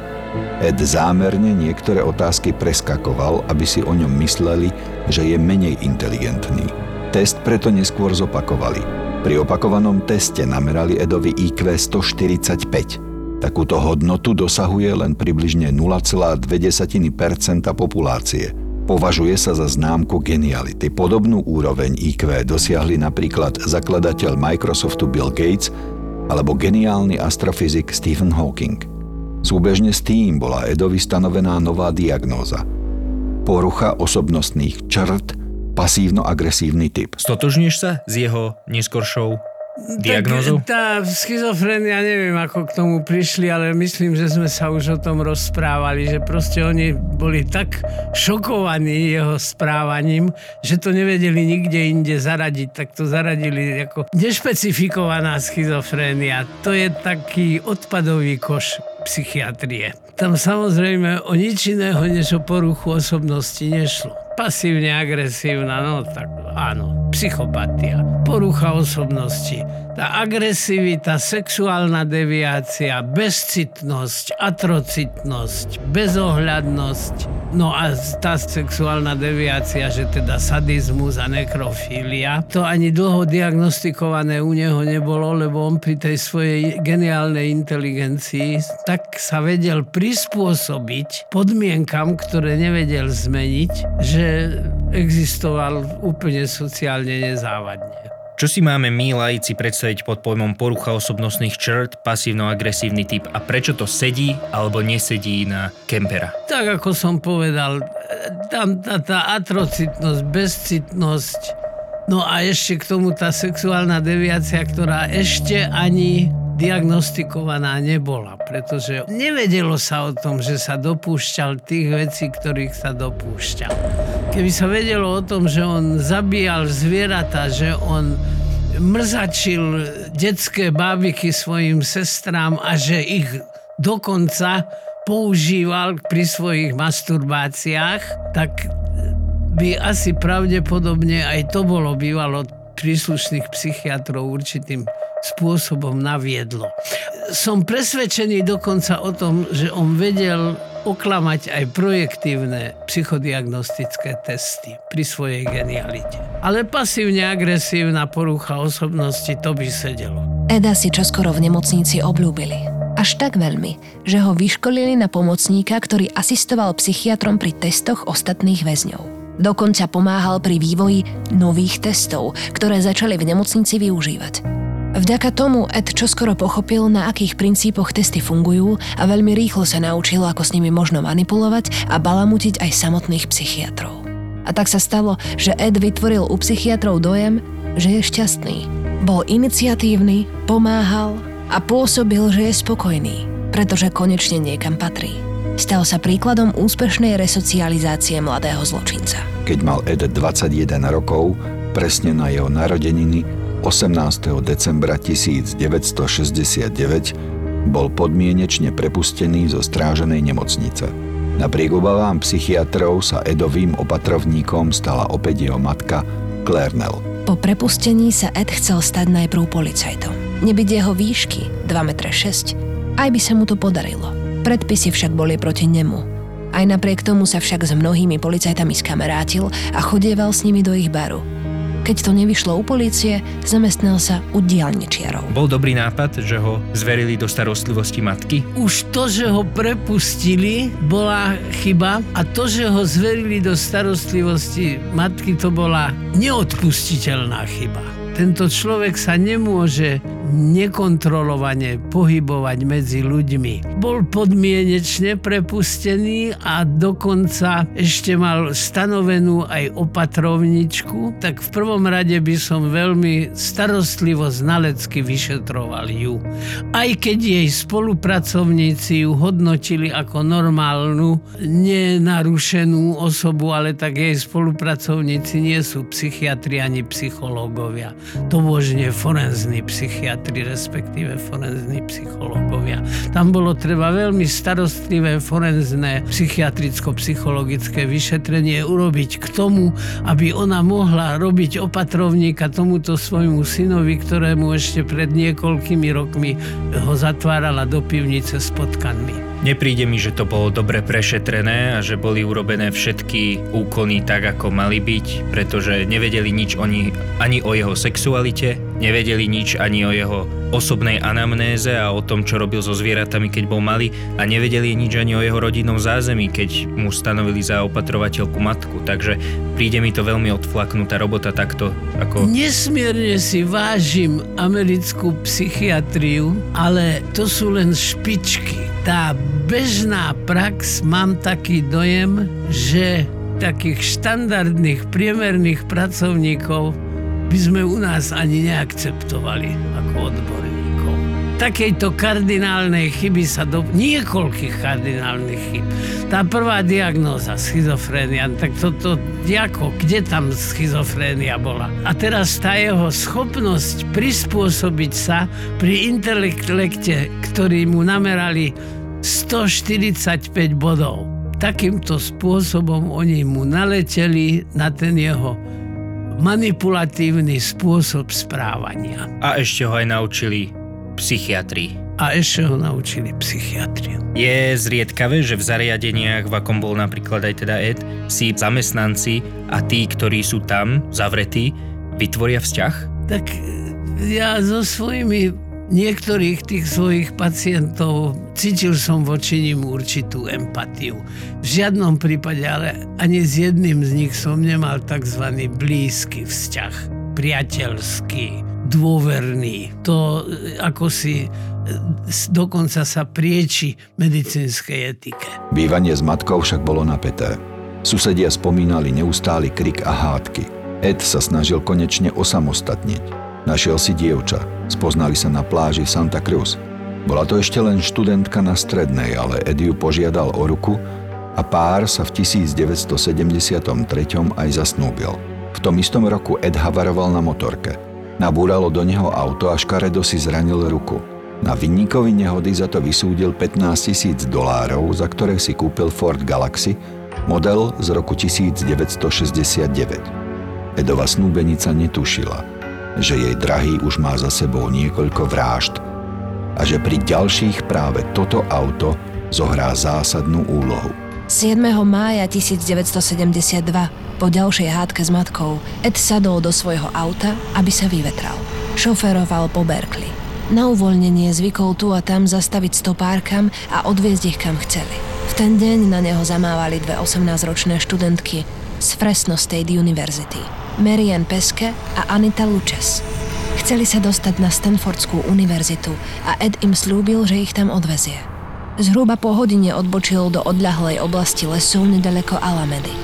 Ed zámerne niektoré otázky preskakoval, aby si o ňom mysleli, že je menej inteligentný. Test preto neskôr zopakovali. Pri opakovanom teste namerali Edovi IQ 145. Takúto hodnotu dosahuje len približne 0,2% populácie. Považuje sa za známku geniality. Podobnú úroveň IQ dosiahli napríklad zakladateľ Microsoftu Bill Gates alebo geniálny astrofyzik Stephen Hawking. Súbežne s tým bola Edovi stanovená nová diagnóza. Porucha osobnostných črt, pasívno-agresívny typ. Stotožňuješ sa s jeho neskoršou diagnózou? Tak, tá schizofrenia, neviem, ako k tomu prišli, ale myslím, že sme sa už o tom rozprávali, že proste oni boli tak šokovaní jeho správaním, že to nevedeli nikde inde zaradiť, tak to zaradili ako nešpecifikovaná schizofrénia. To je taký odpadový koš psychiatrie. Tam samozrejme o nič iného, než o poruchu osobnosti nešlo pasívne agresívna, no tak áno, psychopatia, porucha osobnosti, tá agresivita, sexuálna deviácia, bezcitnosť, atrocitnosť, bezohľadnosť, No a tá sexuálna deviácia, že teda sadizmus a nekrofília, to ani dlho diagnostikované u neho nebolo, lebo on pri tej svojej geniálnej inteligencii tak sa vedel prispôsobiť podmienkam, ktoré nevedel zmeniť, že existoval úplne sociálne nezávadne. Čo si máme my laici predstaviť pod pojmom porucha osobnostných črt, pasívno-agresívny typ a prečo to sedí alebo nesedí na kempera? Tak ako som povedal, tam tá, tá atrocitnosť, bezcitnosť, no a ešte k tomu tá sexuálna deviácia, ktorá ešte ani diagnostikovaná nebola, pretože nevedelo sa o tom, že sa dopúšťal tých vecí, ktorých sa dopúšťal. Keby sa vedelo o tom, že on zabíjal zvieratá, že on mrzačil detské bábiky svojim sestrám a že ich dokonca používal pri svojich masturbáciách, tak by asi pravdepodobne aj to bolo bývalo príslušných psychiatrov určitým spôsobom naviedlo. Som presvedčený dokonca o tom, že on vedel oklamať aj projektívne psychodiagnostické testy pri svojej genialite. Ale pasívne agresívna porucha osobnosti to by sedelo. Eda si čoskoro v nemocnici obľúbili. Až tak veľmi, že ho vyškolili na pomocníka, ktorý asistoval psychiatrom pri testoch ostatných väzňov. Dokonca pomáhal pri vývoji nových testov, ktoré začali v nemocnici využívať. Vďaka tomu Ed čoskoro pochopil, na akých princípoch testy fungujú a veľmi rýchlo sa naučil, ako s nimi možno manipulovať a balamutiť aj samotných psychiatrov. A tak sa stalo, že Ed vytvoril u psychiatrov dojem, že je šťastný. Bol iniciatívny, pomáhal a pôsobil, že je spokojný, pretože konečne niekam patrí. Stal sa príkladom úspešnej resocializácie mladého zločinca. Keď mal Ed 21 rokov, presne na jeho narodeniny 18. decembra 1969 bol podmienečne prepustený zo stráženej nemocnice. Napriek obavám psychiatrov sa Edovým opatrovníkom stala opäť jeho matka Claire Nell. Po prepustení sa Ed chcel stať najprv policajtom. Nebyť jeho výšky 2,6 m, aj by sa mu to podarilo. Predpisy však boli proti nemu aj napriek tomu sa však s mnohými policajtami skamarátil a chodieval s nimi do ich baru. Keď to nevyšlo u policie, zamestnal sa u diálničiarov. Bol dobrý nápad, že ho zverili do starostlivosti matky? Už to, že ho prepustili, bola chyba a to, že ho zverili do starostlivosti matky, to bola neodpustiteľná chyba. Tento človek sa nemôže nekontrolovane pohybovať medzi ľuďmi. Bol podmienečne prepustený a dokonca ešte mal stanovenú aj opatrovničku, tak v prvom rade by som veľmi starostlivo znalecky vyšetroval ju. Aj keď jej spolupracovníci ju hodnotili ako normálnu, nenarušenú osobu, ale tak jej spolupracovníci nie sú psychiatri ani psychológovia. To možne forenzní psychiatri, respektíve forenzní psychológovia. Tam bolo treba veľmi starostlivé forenzné psychiatricko-psychologické vyšetrenie urobiť k tomu, aby ona mohla robiť opatrovníka tomuto svojmu synovi, ktorému ešte pred niekoľkými rokmi ho zatvárala do pivnice s potkanmi. Nepríde mi, že to bolo dobre prešetrené a že boli urobené všetky úkony tak, ako mali byť, pretože nevedeli nič oni, ani o jeho sexualite, nevedeli nič ani o jeho osobnej anamnéze a o tom, čo robil so zvieratami, keď bol malý a nevedeli nič ani o jeho rodinnom zázemí, keď mu stanovili za opatrovateľku matku. Takže príde mi to veľmi odflaknutá robota takto ako... Nesmierne si vážim americkú psychiatriu, ale to sú len špičky. Tá bežná prax, mám taký dojem, že takých štandardných, priemerných pracovníkov by sme u nás ani neakceptovali ako odborníkov. Takejto kardinálnej chyby sa do... Niekoľkých kardinálnych chyb. Tá prvá diagnóza, schizofrénia, tak toto, ako, kde tam schizofrénia bola? A teraz tá jeho schopnosť prispôsobiť sa pri intelekte, ktorý mu namerali 145 bodov. Takýmto spôsobom oni mu naleteli na ten jeho manipulatívny spôsob správania. A ešte ho aj naučili psychiatrii. A ešte ho naučili psychiatriu. Je zriedkavé, že v zariadeniach, v akom bol napríklad aj teda Ed, si zamestnanci a tí, ktorí sú tam zavretí, vytvoria vzťah? Tak ja so svojimi niektorých tých svojich pacientov cítil som voči nim určitú empatiu. V žiadnom prípade, ale ani s jedným z nich som nemal tzv. blízky vzťah, priateľský, dôverný. To e, ako si e, dokonca sa prieči medicínskej etike. Bývanie s matkou však bolo napäté. Susedia spomínali neustály krik a hádky. Ed sa snažil konečne osamostatniť. Našiel si dievča. Spoznali sa na pláži Santa Cruz. Bola to ešte len študentka na strednej, ale Ed ju požiadal o ruku a pár sa v 1973 aj zasnúbil. V tom istom roku Ed havaroval na motorke. Nabúralo do neho auto a škaredo si zranil ruku. Na vinníkovi nehody za to vysúdil 15 tisíc dolárov, za ktoré si kúpil Ford Galaxy, model z roku 1969. Edova snúbenica netušila, že jej drahý už má za sebou niekoľko vražd a že pri ďalších práve toto auto zohrá zásadnú úlohu. 7. mája 1972 po ďalšej hádke s matkou Ed sadol do svojho auta, aby sa vyvetral. Šoferoval po Berkeley. Na uvoľnenie zvykol tu a tam zastaviť stopárkam a odviezť ich kam chceli. V ten deň na neho zamávali dve 18-ročné študentky z Fresno State University. Marian Peske a Anita Lučes. Chceli sa dostať na Stanfordskú univerzitu a Ed im slúbil, že ich tam odvezie. Zhruba po hodine odbočil do odľahlej oblasti lesov nedaleko Alamedy.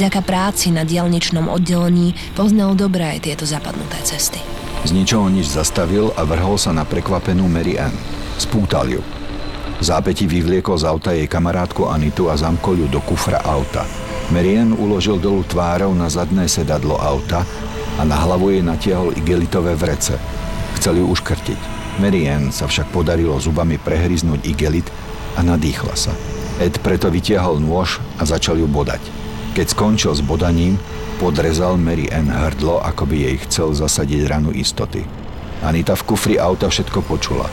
Vďaka práci na dielničnom oddelení poznal dobre aj tieto zapadnuté cesty. Z ničoho nič zastavil a vrhol sa na prekvapenú Mary Ann. Spútal ju. Zápäti vyvliekol z auta jej kamarátku Anitu a zamkol ju do kufra auta – Merien uložil dolu tvárou na zadné sedadlo auta a na hlavu jej natiahol igelitové vrece. Chcel ju uškrtiť. Merien sa však podarilo zubami prehryznúť igelit a nadýchla sa. Ed preto vytiahol nôž a začal ju bodať. Keď skončil s bodaním, podrezal Mary Ann hrdlo, ako by jej chcel zasadiť ranu istoty. Anita v kufri auta všetko počula.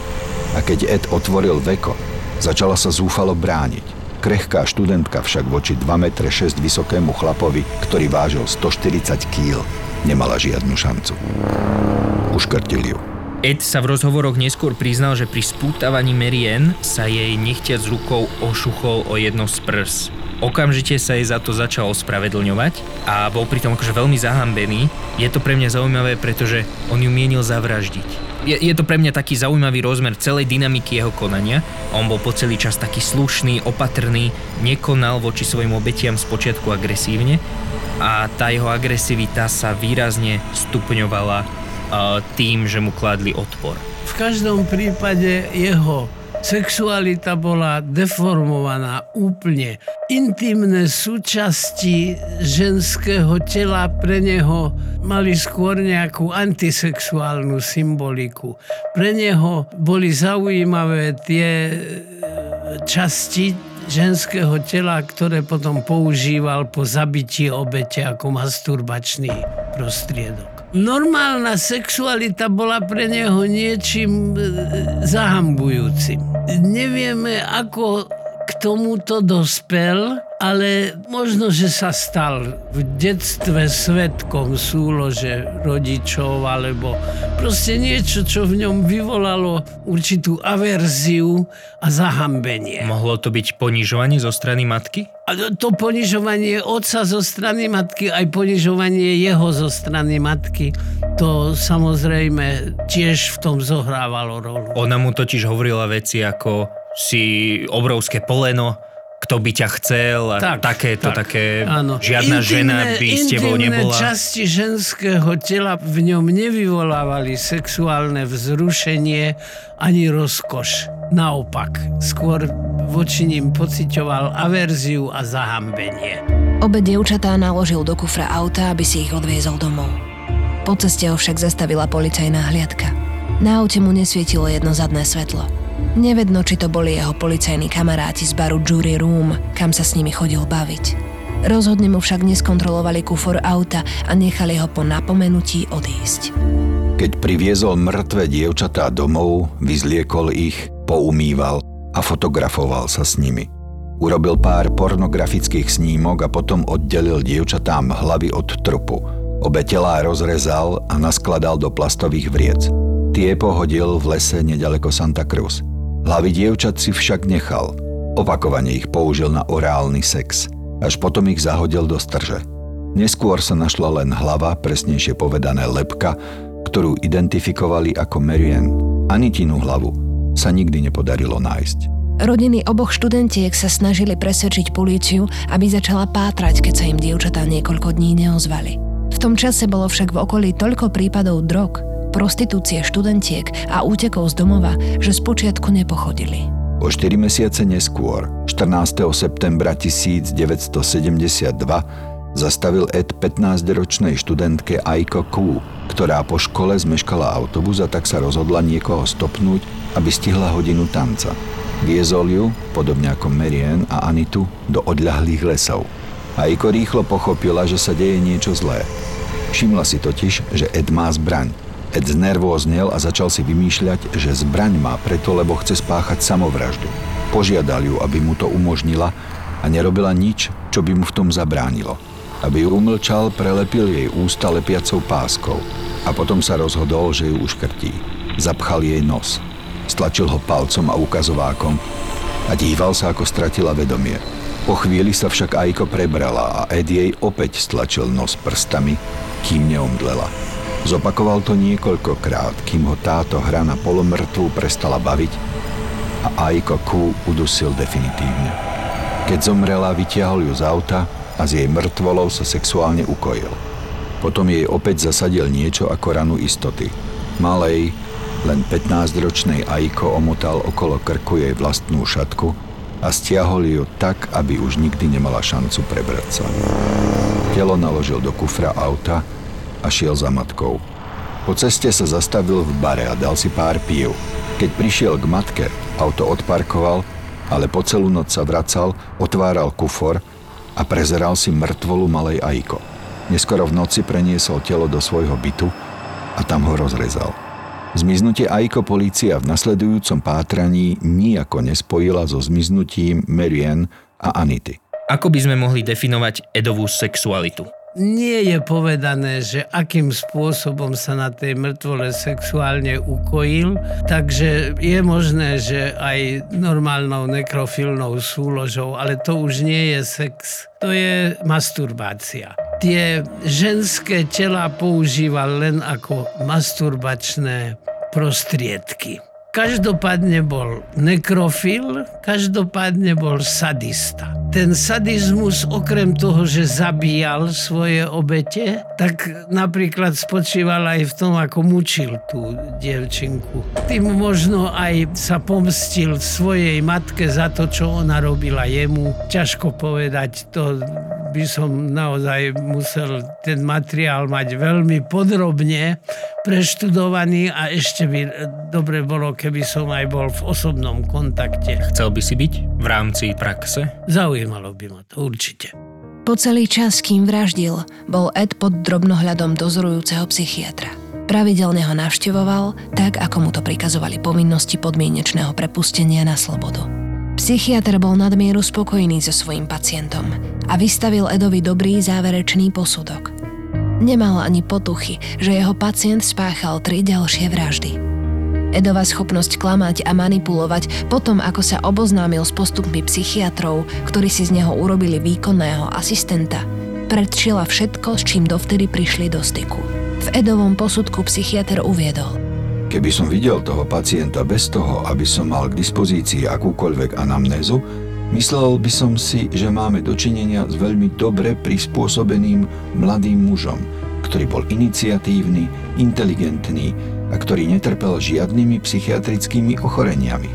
A keď Ed otvoril veko, začala sa zúfalo brániť. Krehká študentka však voči 2 m 6 vysokému chlapovi, ktorý vážil 140 kg, nemala žiadnu šancu. Uškrtil ju. Ed sa v rozhovoroch neskôr priznal, že pri spútavaní Marianne sa jej nechtiac rukou ošuchol o jedno z prs. Okamžite sa jej za to začal ospravedlňovať a bol pritom akože veľmi zahambený. Je to pre mňa zaujímavé, pretože on ju mienil zavraždiť je, je to pre mňa taký zaujímavý rozmer celej dynamiky jeho konania. On bol po celý čas taký slušný, opatrný, nekonal voči svojim obetiam spočiatku agresívne a tá jeho agresivita sa výrazne stupňovala uh, tým, že mu kladli odpor. V každom prípade jeho Sexualita bola deformovaná úplne. Intimné súčasti ženského tela pre neho mali skôr nejakú antisexuálnu symboliku. Pre neho boli zaujímavé tie e, časti ženského tela, ktoré potom používal po zabití obete ako masturbačný prostriedok. Normálna sexualita bola pre neho niečím e, zahambujúcim. Nevieme, ako k tomuto dospel, ale možno, že sa stal v detstve svetkom súlože rodičov, alebo proste niečo, čo v ňom vyvolalo určitú averziu a zahambenie. Mohlo to byť ponižovanie zo strany matky? A to ponižovanie otca zo strany matky, aj ponižovanie jeho zo strany matky, to samozrejme tiež v tom zohrávalo rolu. Ona mu totiž hovorila veci ako si obrovské poleno, kto by ťa chcel a Tak, takéto, tak, také, Áno. žiadna žena by s tebou intimné nebola. časti ženského tela v ňom nevyvolávali sexuálne vzrušenie ani rozkoš. Naopak, skôr voči ním pociťoval averziu a zahambenie. Obe dievčatá naložil do kufra auta, aby si ich odviezol domov. Po ceste ho však zastavila policajná hliadka. Na aute mu nesvietilo jedno zadné svetlo. Nevedno, či to boli jeho policajní kamaráti z baru Jury Room, kam sa s nimi chodil baviť. Rozhodne mu však neskontrolovali kufor auta a nechali ho po napomenutí odísť. Keď priviezol mŕtve dievčatá domov, vyzliekol ich, poumýval a fotografoval sa s nimi. Urobil pár pornografických snímok a potom oddelil dievčatám hlavy od trupu. Obe telá rozrezal a naskladal do plastových vriec. Tie pohodil v lese nedaleko Santa Cruz. Hlavy dievčat si však nechal. Opakovane ich použil na orálny sex. Až potom ich zahodil do strže. Neskôr sa našla len hlava, presnejšie povedané lepka, ktorú identifikovali ako Marianne. Anitinu hlavu sa nikdy nepodarilo nájsť. Rodiny oboch študentiek sa snažili presvedčiť políciu, aby začala pátrať, keď sa im dievčatá niekoľko dní neozvali. V tom čase bolo však v okolí toľko prípadov drog, prostitúcie študentiek a útekov z domova, že spočiatku nepochodili. O 4 mesiace neskôr, 14. septembra 1972, zastavil Ed 15-ročnej študentke Aiko Ku, ktorá po škole zmeškala autobus a tak sa rozhodla niekoho stopnúť, aby stihla hodinu tanca. Viezol ju, podobne ako Marianne a Anitu, do odľahlých lesov. Aiko rýchlo pochopila, že sa deje niečo zlé. Všimla si totiž, že Ed má zbraň. Ed znervóznel a začal si vymýšľať, že zbraň má preto, lebo chce spáchať samovraždu. Požiadal ju, aby mu to umožnila a nerobila nič, čo by mu v tom zabránilo. Aby ju umlčal, prelepil jej ústa lepiacou páskou a potom sa rozhodol, že ju uškrtí. Zapchal jej nos. Stlačil ho palcom a ukazovákom a díval sa, ako stratila vedomie. Po chvíli sa však Aiko prebrala a Ed jej opäť stlačil nos prstami, kým neomdlela. Zopakoval to niekoľkokrát, kým ho táto hra na polomrtvú prestala baviť a Aiko Ku udusil definitívne. Keď zomrela, vytiahol ju z auta a z jej mŕtvolou sa sexuálne ukojil. Potom jej opäť zasadil niečo ako ranu istoty. Malej, len 15-ročnej Aiko omotal okolo krku jej vlastnú šatku a stiahol ju tak, aby už nikdy nemala šancu prebrať sa. Telo naložil do kufra auta a šiel za matkou. Po ceste sa zastavil v bare a dal si pár pív. Keď prišiel k matke, auto odparkoval, ale po celú noc sa vracal, otváral kufor a prezeral si mŕtvolu malej Aiko. Neskoro v noci preniesol telo do svojho bytu a tam ho rozrezal. Zmiznutie Aiko polícia v nasledujúcom pátraní nijako nespojila so zmiznutím Marianne a Anity. Ako by sme mohli definovať Edovú sexualitu? Nie je povedané, že akým spôsobom sa na tej mŕtvole sexuálne ukojil, takže je možné, že aj normálnou nekrofilnou súložou, ale to už nie je sex, to je masturbácia. Tie ženské tela používal len ako masturbačné prostriedky. Každopádne bol nekrofil, každopádne bol sadista. Ten sadizmus okrem toho, že zabíjal svoje obete, tak napríklad spočíval aj v tom, ako mučil tú dievčinku. Tým možno aj sa pomstil svojej matke za to, čo ona robila jemu. Ťažko povedať, to by som naozaj musel ten materiál mať veľmi podrobne preštudovaný a ešte by dobre bolo, keby som aj bol v osobnom kontakte. Chcel by si byť v rámci praxe? Zaujímalo by ma to určite. Po celý čas, kým vraždil, bol Ed pod drobnohľadom dozorujúceho psychiatra. Pravidelne ho navštevoval, tak ako mu to prikazovali povinnosti podmienečného prepustenia na slobodu. Psychiatr bol nadmieru spokojný so svojím pacientom a vystavil Edovi dobrý záverečný posudok. Nemal ani potuchy, že jeho pacient spáchal tri ďalšie vraždy. Edova schopnosť klamať a manipulovať potom, ako sa oboznámil s postupmi psychiatrov, ktorí si z neho urobili výkonného asistenta, predčila všetko, s čím dovtedy prišli do styku. V Edovom posudku psychiatr uviedol – Keby som videl toho pacienta bez toho, aby som mal k dispozícii akúkoľvek anamnézu, Myslel by som si, že máme dočinenia s veľmi dobre prispôsobeným mladým mužom, ktorý bol iniciatívny, inteligentný a ktorý netrpel žiadnymi psychiatrickými ochoreniami.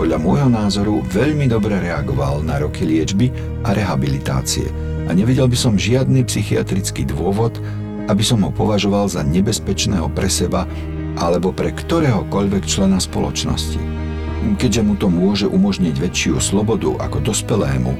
Podľa môjho názoru veľmi dobre reagoval na roky liečby a rehabilitácie a nevidel by som žiadny psychiatrický dôvod, aby som ho považoval za nebezpečného pre seba alebo pre ktoréhokoľvek člena spoločnosti keďže mu to môže umožniť väčšiu slobodu ako dospelému,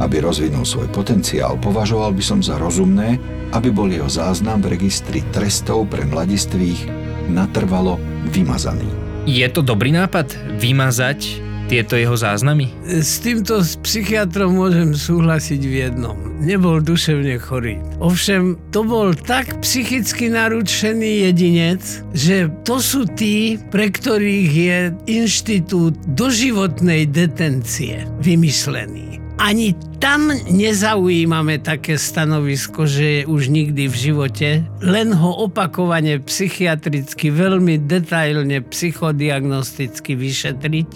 aby rozvinul svoj potenciál, považoval by som za rozumné, aby bol jeho záznam v registri trestov pre mladistvých natrvalo vymazaný. Je to dobrý nápad vymazať tieto jeho záznamy? S týmto s psychiatrom môžem súhlasiť v jednom. Nebol duševne chorý. Ovšem, to bol tak psychicky naručený jedinec, že to sú tí, pre ktorých je inštitút doživotnej detencie vymyslený. Ani tam nezaujímame také stanovisko, že je už nikdy v živote, len ho opakovane psychiatricky veľmi detailne psychodiagnosticky vyšetriť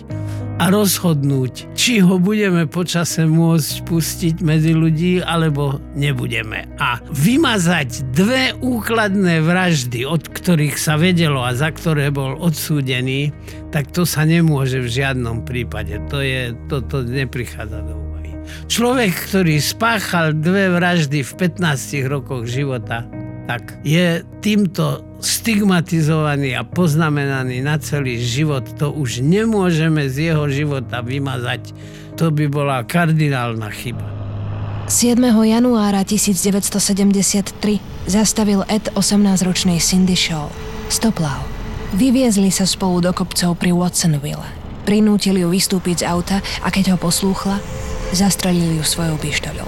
a rozhodnúť, či ho budeme počase môcť pustiť medzi ľudí, alebo nebudeme. A vymazať dve úkladné vraždy, od ktorých sa vedelo a za ktoré bol odsúdený, tak to sa nemôže v žiadnom prípade. To, je, to, to neprichádza do. Človek, ktorý spáchal dve vraždy v 15 rokoch života, tak je týmto stigmatizovaný a poznamenaný na celý život. To už nemôžeme z jeho života vymazať. To by bola kardinálna chyba. 7. januára 1973 zastavil Ed 18-ročnej Cindy Shaw. Stoplav. Vyviezli sa spolu do kopcov pri Watsonville. Prinútili ju vystúpiť z auta a keď ho poslúchla, zastrelili ju svojou pištoľou.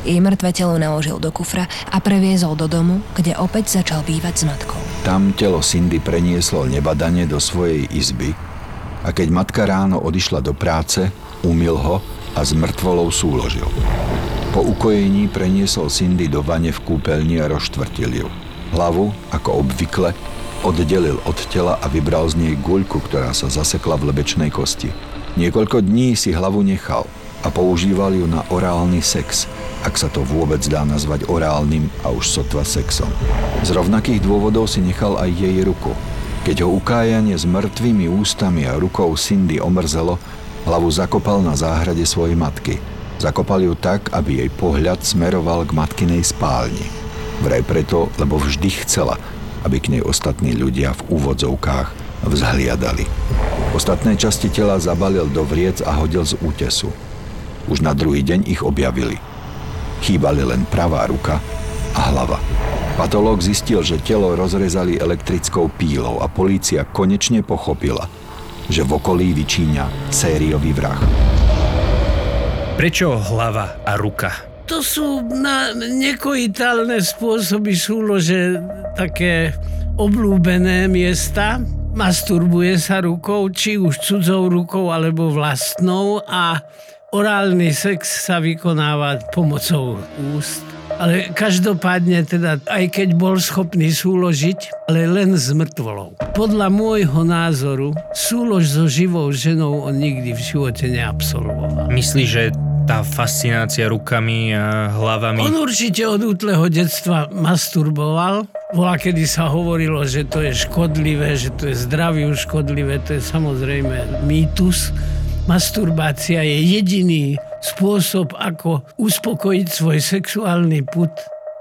Jej mŕtve telo naložil do kufra a previezol do domu, kde opäť začal bývať s matkou. Tam telo Cindy prenieslo nebadane do svojej izby a keď matka ráno odišla do práce, umil ho a s mŕtvolou súložil. Po ukojení preniesol Cindy do vane v kúpeľni a rozštvrtil ju. Hlavu, ako obvykle, oddelil od tela a vybral z nej guľku, ktorá sa zasekla v lebečnej kosti. Niekoľko dní si hlavu nechal a používal ju na orálny sex – ak sa to vôbec dá nazvať orálnym a už sotva sexom. Z rovnakých dôvodov si nechal aj jej ruku. Keď ho ukájanie s mŕtvými ústami a rukou Cindy omrzelo, hlavu zakopal na záhrade svojej matky. Zakopal ju tak, aby jej pohľad smeroval k matkinej spálni. Vraj preto, lebo vždy chcela, aby k nej ostatní ľudia v úvodzovkách vzhliadali. Ostatné časti tela zabalil do vriec a hodil z útesu. Už na druhý deň ich objavili – Chýbali len pravá ruka a hlava. Patológ zistil, že telo rozrezali elektrickou pílou a polícia konečne pochopila, že v okolí vyčíňa sériový vrah. Prečo hlava a ruka? To sú na nekojitálne spôsoby súlože také oblúbené miesta. Masturbuje sa rukou, či už cudzou rukou alebo vlastnou a Orálny sex sa vykonáva pomocou úst, ale každopádne teda, aj keď bol schopný súložiť, ale len s mŕtvolou. Podľa môjho názoru súlož so živou ženou on nikdy v živote neabsolvoval. Myslíš, že tá fascinácia rukami a hlavami... On určite od útleho detstva masturboval. Bola, kedy sa hovorilo, že to je škodlivé, že to je zdraviu škodlivé, to je samozrejme mýtus masturbácia je jediný spôsob, ako uspokojiť svoj sexuálny put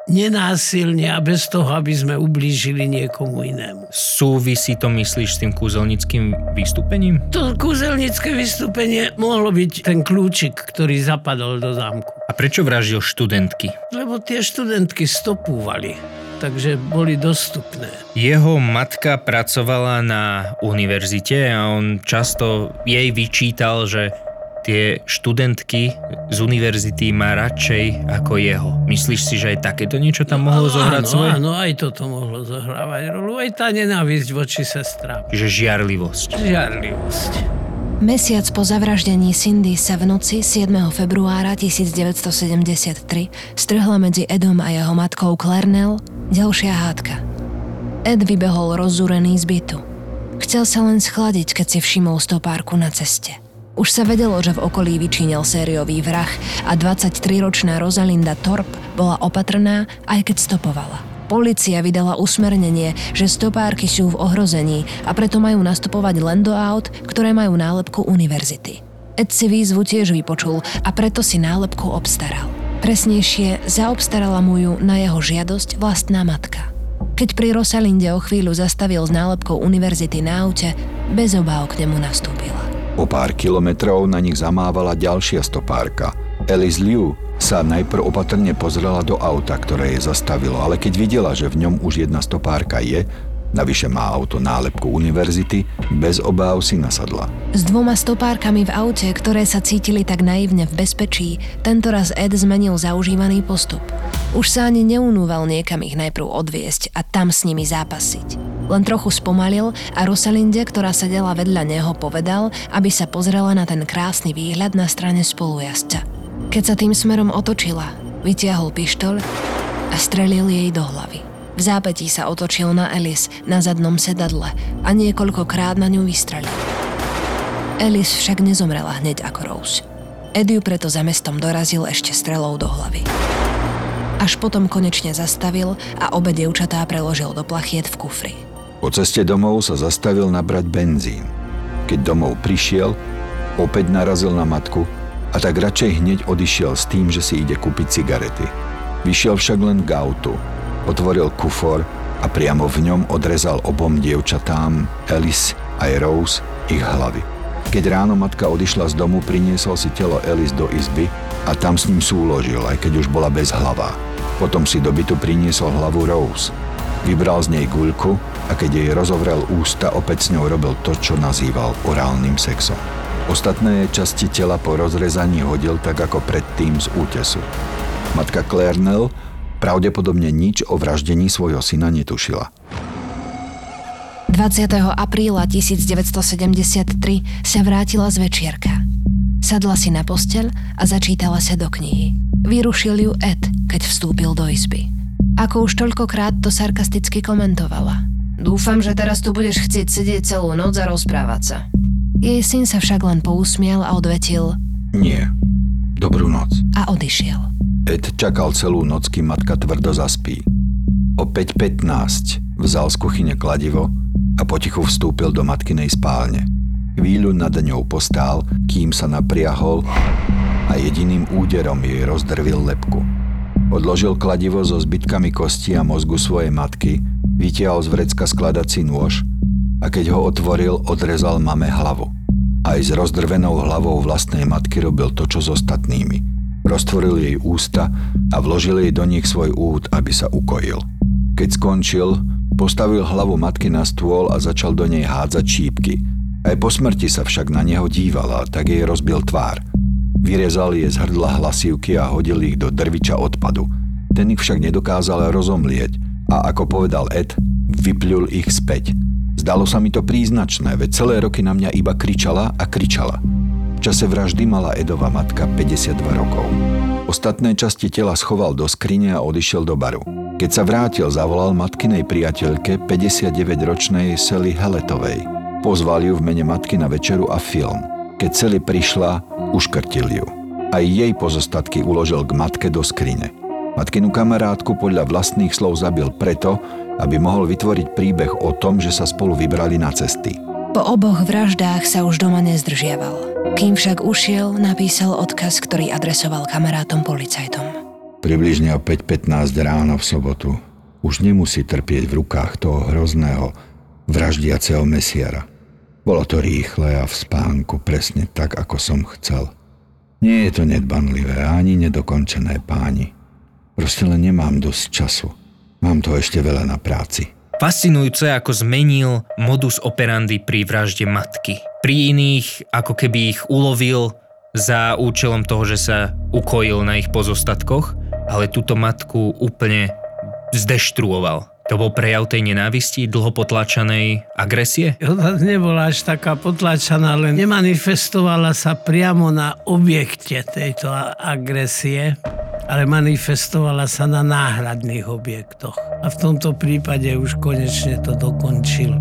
nenásilne a bez toho, aby sme ublížili niekomu inému. Súvisí to, myslíš, s tým kúzelnickým vystúpením? To kúzelnické vystúpenie mohlo byť ten kľúčik, ktorý zapadol do zámku. A prečo vraždil študentky? Lebo tie študentky stopúvali takže boli dostupné. Jeho matka pracovala na univerzite a on často jej vyčítal, že tie študentky z univerzity má radšej ako jeho. Myslíš si, že aj takéto niečo tam mohlo no, zohrať áno, svoje? Áno, aj toto mohlo zohrávať rolu. Aj tá nenávisť voči sestrám. Čiže žiarlivosť. Žiarlivosť. Mesiac po zavraždení Cindy sa v noci 7. februára 1973 strhla medzi Edom a jeho matkou Clarnell ďalšia hádka. Ed vybehol rozzúrený z bytu. Chcel sa len schladiť, keď si všimol stopárku na ceste. Už sa vedelo, že v okolí vyčínil sériový vrah a 23-ročná Rosalinda Torp bola opatrná, aj keď stopovala. Polícia vydala usmernenie, že stopárky sú v ohrození a preto majú nastupovať len do aut, ktoré majú nálepku univerzity. Ed si výzvu tiež vypočul a preto si nálepku obstaral. Presnejšie, zaobstarala mu ju na jeho žiadosť vlastná matka. Keď pri Rosalinde o chvíľu zastavil s nálepkou univerzity na aute, bez obáv k nemu nastúpila. O pár kilometrov na nich zamávala ďalšia stopárka. Alice Liu sa najprv opatrne pozrela do auta, ktoré jej zastavilo, ale keď videla, že v ňom už jedna stopárka je, navyše má auto nálepku univerzity, bez obáv si nasadla. S dvoma stopárkami v aute, ktoré sa cítili tak naivne v bezpečí, tentoraz Ed zmenil zaužívaný postup. Už sa ani neunúval niekam ich najprv odviesť a tam s nimi zápasiť. Len trochu spomalil a Rosalinde, ktorá sedela vedľa neho, povedal, aby sa pozrela na ten krásny výhľad na strane spolujazca. Keď sa tým smerom otočila, vytiahol pištoľ a strelil jej do hlavy. V zápetí sa otočil na Alice na zadnom sedadle a niekoľkokrát na ňu vystrelil. Alice však nezomrela hneď ako Rose. Ed ju preto za mestom dorazil ešte strelou do hlavy. Až potom konečne zastavil a obe dievčatá preložil do plachiet v kufri. Po ceste domov sa zastavil nabrať benzín. Keď domov prišiel, opäť narazil na matku a tak radšej hneď odišiel s tým, že si ide kúpiť cigarety. Vyšiel však len k autu, otvoril kufor a priamo v ňom odrezal obom dievčatám, Alice aj Rose, ich hlavy. Keď ráno matka odišla z domu, priniesol si telo Alice do izby a tam s ním súložil, aj keď už bola bez hlava. Potom si do bytu priniesol hlavu Rose. Vybral z nej guľku a keď jej rozovrel ústa, opäť s ňou robil to, čo nazýval orálnym sexom. Ostatné časti tela po rozrezaní hodil tak ako predtým z útesu. Matka Claire pravdepodobne nič o vraždení svojho syna netušila. 20. apríla 1973 sa vrátila z večierka. Sadla si na posteľ a začítala sa do knihy. Vyrušil ju Ed, keď vstúpil do izby. Ako už toľkokrát to sarkasticky komentovala. Dúfam, že teraz tu budeš chcieť sedieť celú noc a rozprávať sa. Jej syn sa však len pousmiel a odvetil Nie. Dobrú noc. a odišiel. Ed čakal celú noc, kým matka tvrdo zaspí. O 5.15 vzal z kuchyne kladivo a potichu vstúpil do matkinej spálne. Chvíľu nad ňou postál, kým sa napriahol a jediným úderom jej rozdrvil lepku. Odložil kladivo so zbytkami kosti a mozgu svojej matky Vytiahol z vrecka skladací nôž a keď ho otvoril, odrezal mame hlavu. Aj s rozdrvenou hlavou vlastnej matky robil to, čo s ostatnými. Roztvoril jej ústa a vložil jej do nich svoj út, aby sa ukojil. Keď skončil, postavil hlavu matky na stôl a začal do nej hádzať šípky. Aj po smrti sa však na neho dívala, tak jej rozbil tvár. Vyrezal je z hrdla hlasivky a hodil ich do drviča odpadu. Ten ich však nedokázal rozomlieť a ako povedal Ed, vypľul ich späť. Zdalo sa mi to príznačné, veď celé roky na mňa iba kričala a kričala. V čase vraždy mala Edova matka 52 rokov. Ostatné časti tela schoval do skrine a odišiel do baru. Keď sa vrátil, zavolal matkinej priateľke 59-ročnej Sally Heletovej. Pozval ju v mene matky na večeru a film. Keď Sally prišla, uškrtil ju. Aj jej pozostatky uložil k matke do skrine. Matkinu kamarátku podľa vlastných slov zabil preto, aby mohol vytvoriť príbeh o tom, že sa spolu vybrali na cesty. Po oboch vraždách sa už doma nezdržiaval. Kým však ušiel, napísal odkaz, ktorý adresoval kamarátom policajtom. Približne o 5.15 ráno v sobotu už nemusí trpieť v rukách toho hrozného, vraždiaceho mesiara. Bolo to rýchle a v spánku presne tak, ako som chcel. Nie je to nedbanlivé ani nedokončené páni. Proste len nemám dosť času. Mám to ešte veľa na práci. Fascinujúce, ako zmenil modus operandi pri vražde matky. Pri iných, ako keby ich ulovil za účelom toho, že sa ukojil na ich pozostatkoch, ale túto matku úplne zdeštruoval. To bol prejav tej nenávisti, dlho potlačanej agresie? Ona nebola až taká potlačaná, len nemanifestovala sa priamo na objekte tejto agresie ale manifestovala sa na náhradných objektoch. A v tomto prípade už konečne to dokončil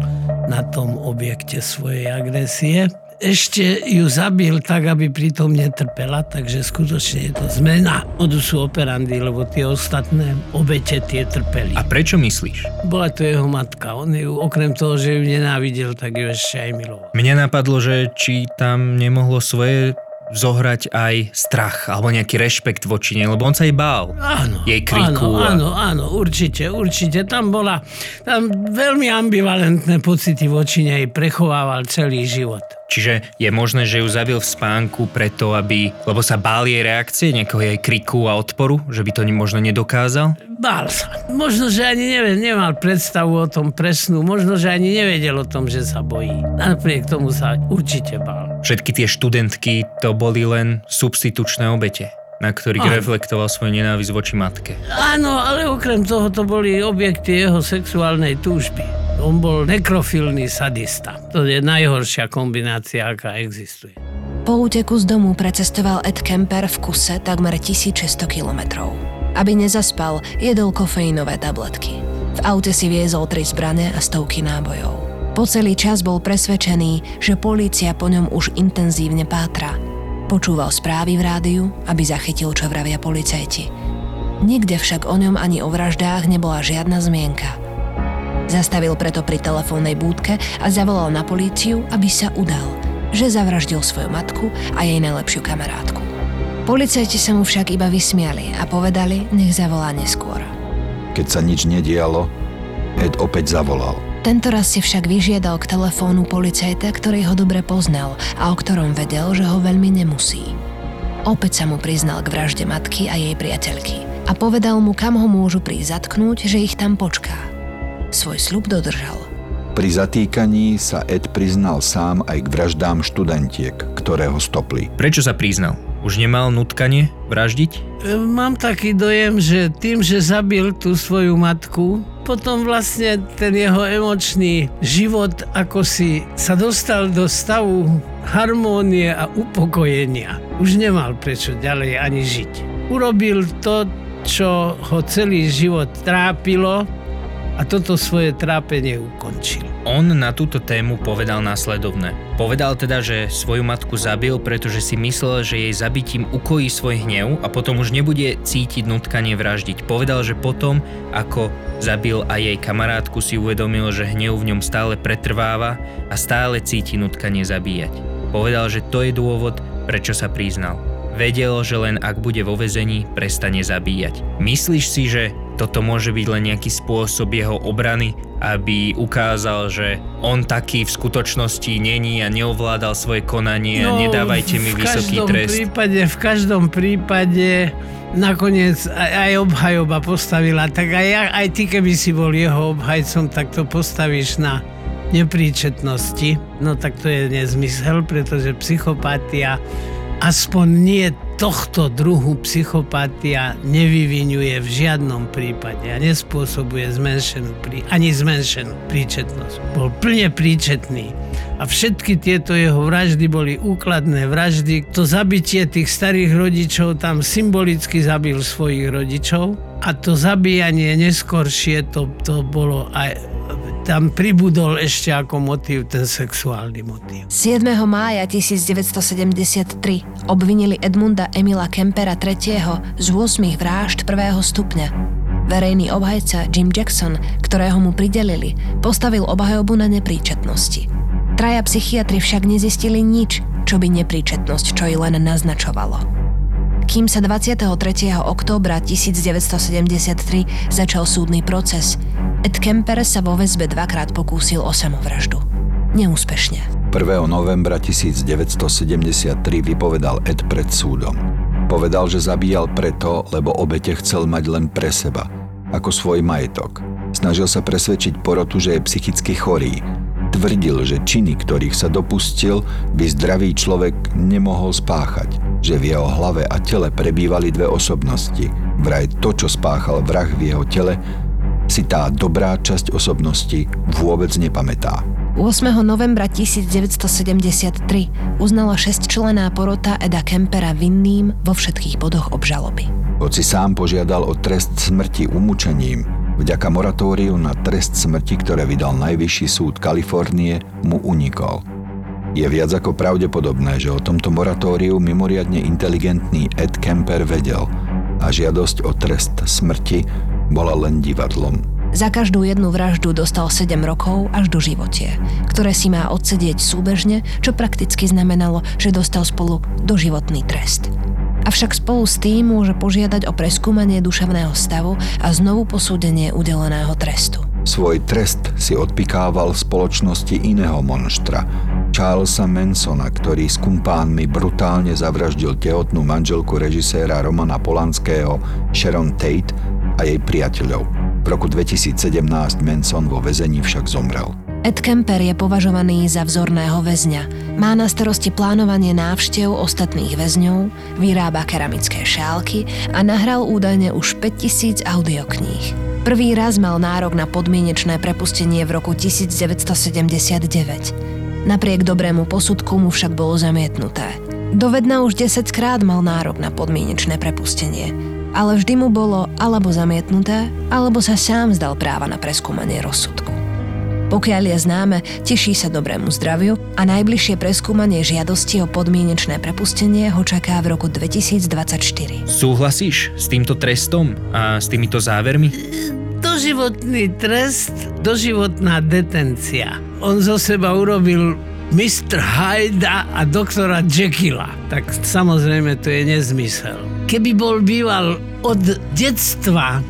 na tom objekte svojej agresie. Ešte ju zabil tak, aby pritom netrpela, takže skutočne je to zmena modusu operandi, lebo tie ostatné obete tie trpeli. A prečo myslíš? Bola to jeho matka, on ju okrem toho, že ju nenávidel, tak ju ešte aj miloval. Mne napadlo, že či tam nemohlo svoje zohrať aj strach alebo nejaký rešpekt voči nej, lebo on sa jej bál. Áno, Jej kriku áno, áno, áno, určite, určite. Tam bola, tam veľmi ambivalentné pocity voči nej prechovával celý život. Čiže je možné, že ju zabil v spánku preto, aby... Lebo sa bál jej reakcie, nejakého jej kriku a odporu, že by to možno nedokázal? Bál sa. Možno, že ani nevie, nemal predstavu o tom presnú, možno, že ani nevedel o tom, že sa bojí. Napriek tomu sa určite bál. Všetky tie študentky to boli len substitučné obete, na ktorých Áno. reflektoval svoju nenávisť voči matke. Áno, ale okrem toho to boli objekty jeho sexuálnej túžby. On bol nekrofilný sadista. To je najhoršia kombinácia, aká existuje. Po úteku z domu precestoval Ed Kemper v kuse takmer 1600 kilometrov. Aby nezaspal, jedol kofeínové tabletky. V aute si viezol tri zbrane a stovky nábojov. Po celý čas bol presvedčený, že polícia po ňom už intenzívne pátra. Počúval správy v rádiu, aby zachytil, čo vravia policajti. Nikde však o ňom ani o vraždách nebola žiadna zmienka. Zastavil preto pri telefónnej búdke a zavolal na políciu, aby sa udal, že zavraždil svoju matku a jej najlepšiu kamarátku. Policajti sa mu však iba vysmiali a povedali, nech zavolá neskôr. Keď sa nič nedialo, Ed opäť zavolal. Tento raz si však vyžiadal k telefónu policajta, ktorý ho dobre poznal a o ktorom vedel, že ho veľmi nemusí. Opäť sa mu priznal k vražde matky a jej priateľky a povedal mu, kam ho môžu prísť zatknúť, že ich tam počká. Svoj sľub dodržal. Pri zatýkaní sa Ed priznal sám aj k vraždám študentiek, ktoré ho stopli. Prečo sa priznal? Už nemal nutkanie vraždiť? E, Mám taký dojem, že tým, že zabil tú svoju matku, potom vlastne ten jeho emočný život ako si sa dostal do stavu harmónie a upokojenia. Už nemal prečo ďalej ani žiť. Urobil to, čo ho celý život trápilo a toto svoje trápenie ukončil. On na túto tému povedal následovné. Povedal teda, že svoju matku zabil, pretože si myslel, že jej zabitím ukojí svoj hnev a potom už nebude cítiť nutkanie vraždiť. Povedal, že potom, ako zabil aj jej kamarátku, si uvedomil, že hnev v ňom stále pretrváva a stále cíti nutkanie zabíjať. Povedal, že to je dôvod, prečo sa priznal. Vedel, že len ak bude vo vezení, prestane zabíjať. Myslíš si, že toto môže byť len nejaký spôsob jeho obrany, aby ukázal, že on taký v skutočnosti není a neovládal svoje konanie a nedávajte mi No, vysoký trest. Prípade, v každom prípade nakoniec aj, aj obhajoba postavila. Tak aj, ja- aj ty, keby si bol jeho obhajcom, tak to postavíš na nepríčetnosti. No tak to je nezmysel, pretože psychopatia aspoň nie tohto druhu psychopatia nevyvinuje v žiadnom prípade a nespôsobuje zmenšenú, ani zmenšenú príčetnosť. Bol plne príčetný. A všetky tieto jeho vraždy boli úkladné vraždy. To zabitie tých starých rodičov tam symbolicky zabil svojich rodičov a to zabíjanie neskoršie to, to bolo aj tam pribudol ešte ako motív ten sexuálny motív. 7. mája 1973 obvinili Edmunda Emila Kempera III. z 8 vražd prvého stupňa. Verejný obhajca Jim Jackson, ktorého mu pridelili, postavil obhajobu na nepríčetnosti. Traja psychiatri však nezistili nič, čo by nepríčetnosť čo i len naznačovalo. Kým sa 23. októbra 1973 začal súdny proces, Ed Kemper sa vo väzbe dvakrát pokúsil o samovraždu. Neúspešne. 1. novembra 1973 vypovedal Ed pred súdom. Povedal, že zabíjal preto, lebo obete chcel mať len pre seba, ako svoj majetok. Snažil sa presvedčiť porotu, že je psychicky chorý. Tvrdil, že činy, ktorých sa dopustil, by zdravý človek nemohol spáchať, že v jeho hlave a tele prebývali dve osobnosti. Vraj to, čo spáchal vrah v jeho tele, si tá dobrá časť osobnosti vôbec nepamätá. 8. novembra 1973 uznala šestčlená porota Eda Kempera vinným vo všetkých bodoch obžaloby. Hoci sám požiadal o trest smrti umúčením, vďaka moratóriu na trest smrti, ktoré vydal Najvyšší súd Kalifornie, mu unikol. Je viac ako pravdepodobné, že o tomto moratóriu mimoriadne inteligentný Ed Kemper vedel a žiadosť o trest smrti bola len divadlom. Za každú jednu vraždu dostal 7 rokov až do životie, ktoré si má odsedieť súbežne, čo prakticky znamenalo, že dostal spolu doživotný trest. Avšak spolu s tým môže požiadať o preskúmanie duševného stavu a znovu posúdenie udeleného trestu. Svoj trest si odpikával v spoločnosti iného monštra, Charlesa Mansona, ktorý s kumpánmi brutálne zavraždil tehotnú manželku režiséra Romana Polanského Sharon Tate a jej priateľov. V roku 2017 Manson vo väzení však zomrel. Ed Kemper je považovaný za vzorného väzňa. Má na starosti plánovanie návštev ostatných väzňov, vyrába keramické šálky a nahral údajne už 5000 audiokníh. Prvý raz mal nárok na podmienečné prepustenie v roku 1979. Napriek dobrému posudku mu však bolo zamietnuté. Dovedna už 10 krát mal nárok na podmienečné prepustenie, ale vždy mu bolo alebo zamietnuté, alebo sa sám zdal práva na preskúmanie rozsudku. Pokiaľ je známe, teší sa dobrému zdraviu a najbližšie preskúmanie žiadosti o podmienečné prepustenie ho čaká v roku 2024. Súhlasíš s týmto trestom a s týmito závermi? Doživotný trest, doživotná detencia. On zo seba urobil Mr. Hyda a doktora Jekylla. Tak samozrejme to je nezmysel. Keby bol býval od detstva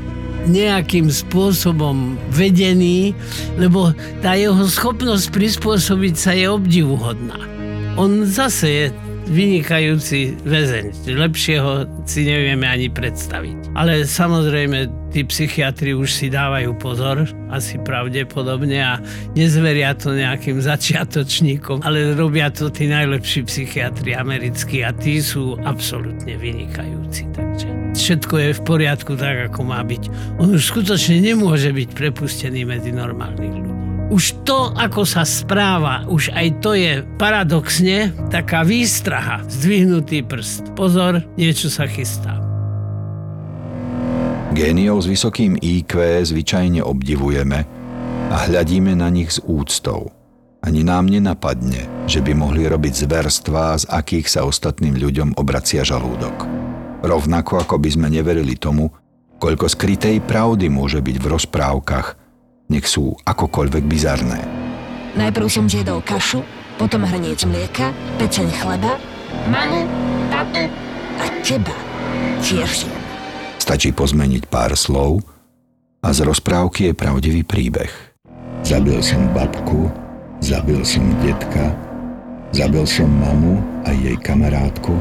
nejakým spôsobom vedený, lebo tá jeho schopnosť prispôsobiť sa je obdivuhodná. On zase je vynikajúci väzeň. Lepšieho si nevieme ani predstaviť. Ale samozrejme, tí psychiatri už si dávajú pozor, asi pravdepodobne a nezveria to nejakým [LAUGHS] začiatočníkom, ale robia to tí najlepší psychiatri americkí a tí sú absolútne vynikajúci. Takže všetko je v poriadku tak, ako má byť. On už skutočne nemôže byť prepustený medzi normálnych ľudí. Už to, ako sa správa, už aj to je paradoxne taká výstraha, zdvihnutý prst. Pozor, niečo sa chystá. Géniov s vysokým IQ zvyčajne obdivujeme a hľadíme na nich s úctou. Ani nám nenapadne, že by mohli robiť zverstvá, z akých sa ostatným ľuďom obracia žalúdok. Rovnako ako by sme neverili tomu, koľko skrytej pravdy môže byť v rozprávkach, nech sú akokoľvek bizarné. Najprv som zjedol kašu, potom hrniec mlieka, pečeň chleba Mamu, tatu, a teba tiež. Stačí pozmeniť pár slov a z rozprávky je pravdivý príbeh. Zabil som babku, zabil som detka, zabil som mamu a jej kamarátku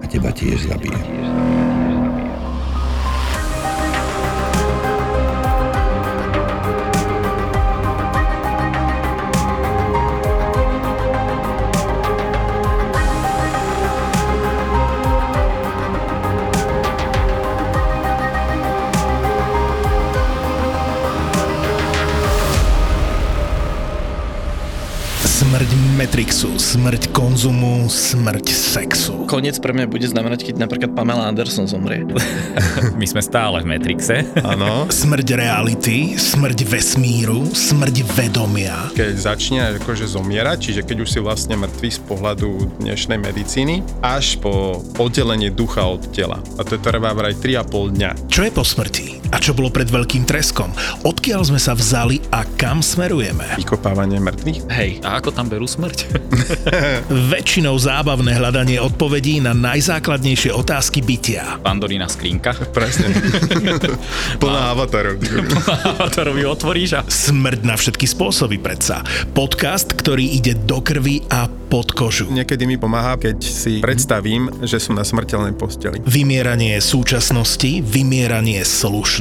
a teba tiež zabijem. Matrixu, smrť konzumu, smrť sexu. Koniec pre mňa bude znamenať, keď napríklad Pamela Anderson zomrie. [LAUGHS] My sme stále v Matrixe. Áno. Smrť reality, smrť vesmíru, smrť vedomia. keď začne akože zomierať, čiže keď už si vlastne mŕtvý z pohľadu dnešnej medicíny, až po oddelenie ducha od tela. A to je trvá vraj 3,5 dňa. Čo je po smrti? A čo bolo pred veľkým treskom? Odkiaľ sme sa vzali a kam smerujeme? Vykopávanie mŕtvych. Hej. A ako tam berú smrť? [LAUGHS] [LAUGHS] Väčšinou zábavné hľadanie odpovedí na najzákladnejšie otázky bytia. Pandorína skrinka. Presne. [LAUGHS] Plná avatarov. Ktorú ju otvoríš a... Smrť na všetky spôsoby predsa. Podcast, ktorý ide do krvi a pod kožu. Niekedy mi pomáha, keď si predstavím, že som na smrteľnej posteli. Vymieranie súčasnosti, vymieranie slušnosti,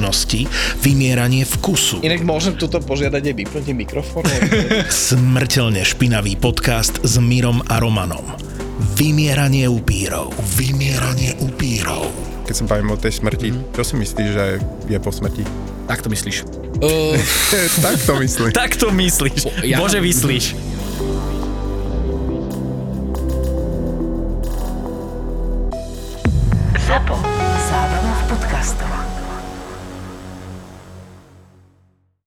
vymieranie vkusu. Inak môžem tuto požiadať aj vypnutím mikrofónu? [LAUGHS] Smrteľne špinavý podcast s Mirom a Romanom. Vymieranie upírov. Vymieranie upírov. Keď som poviem o tej smrti, čo si myslíš, že je po smrti? Tak to myslíš. Uh, tak to myslím. Tak to myslíš. Ja- Bože, myslíš. Zapo. Zábrná v podcastovách.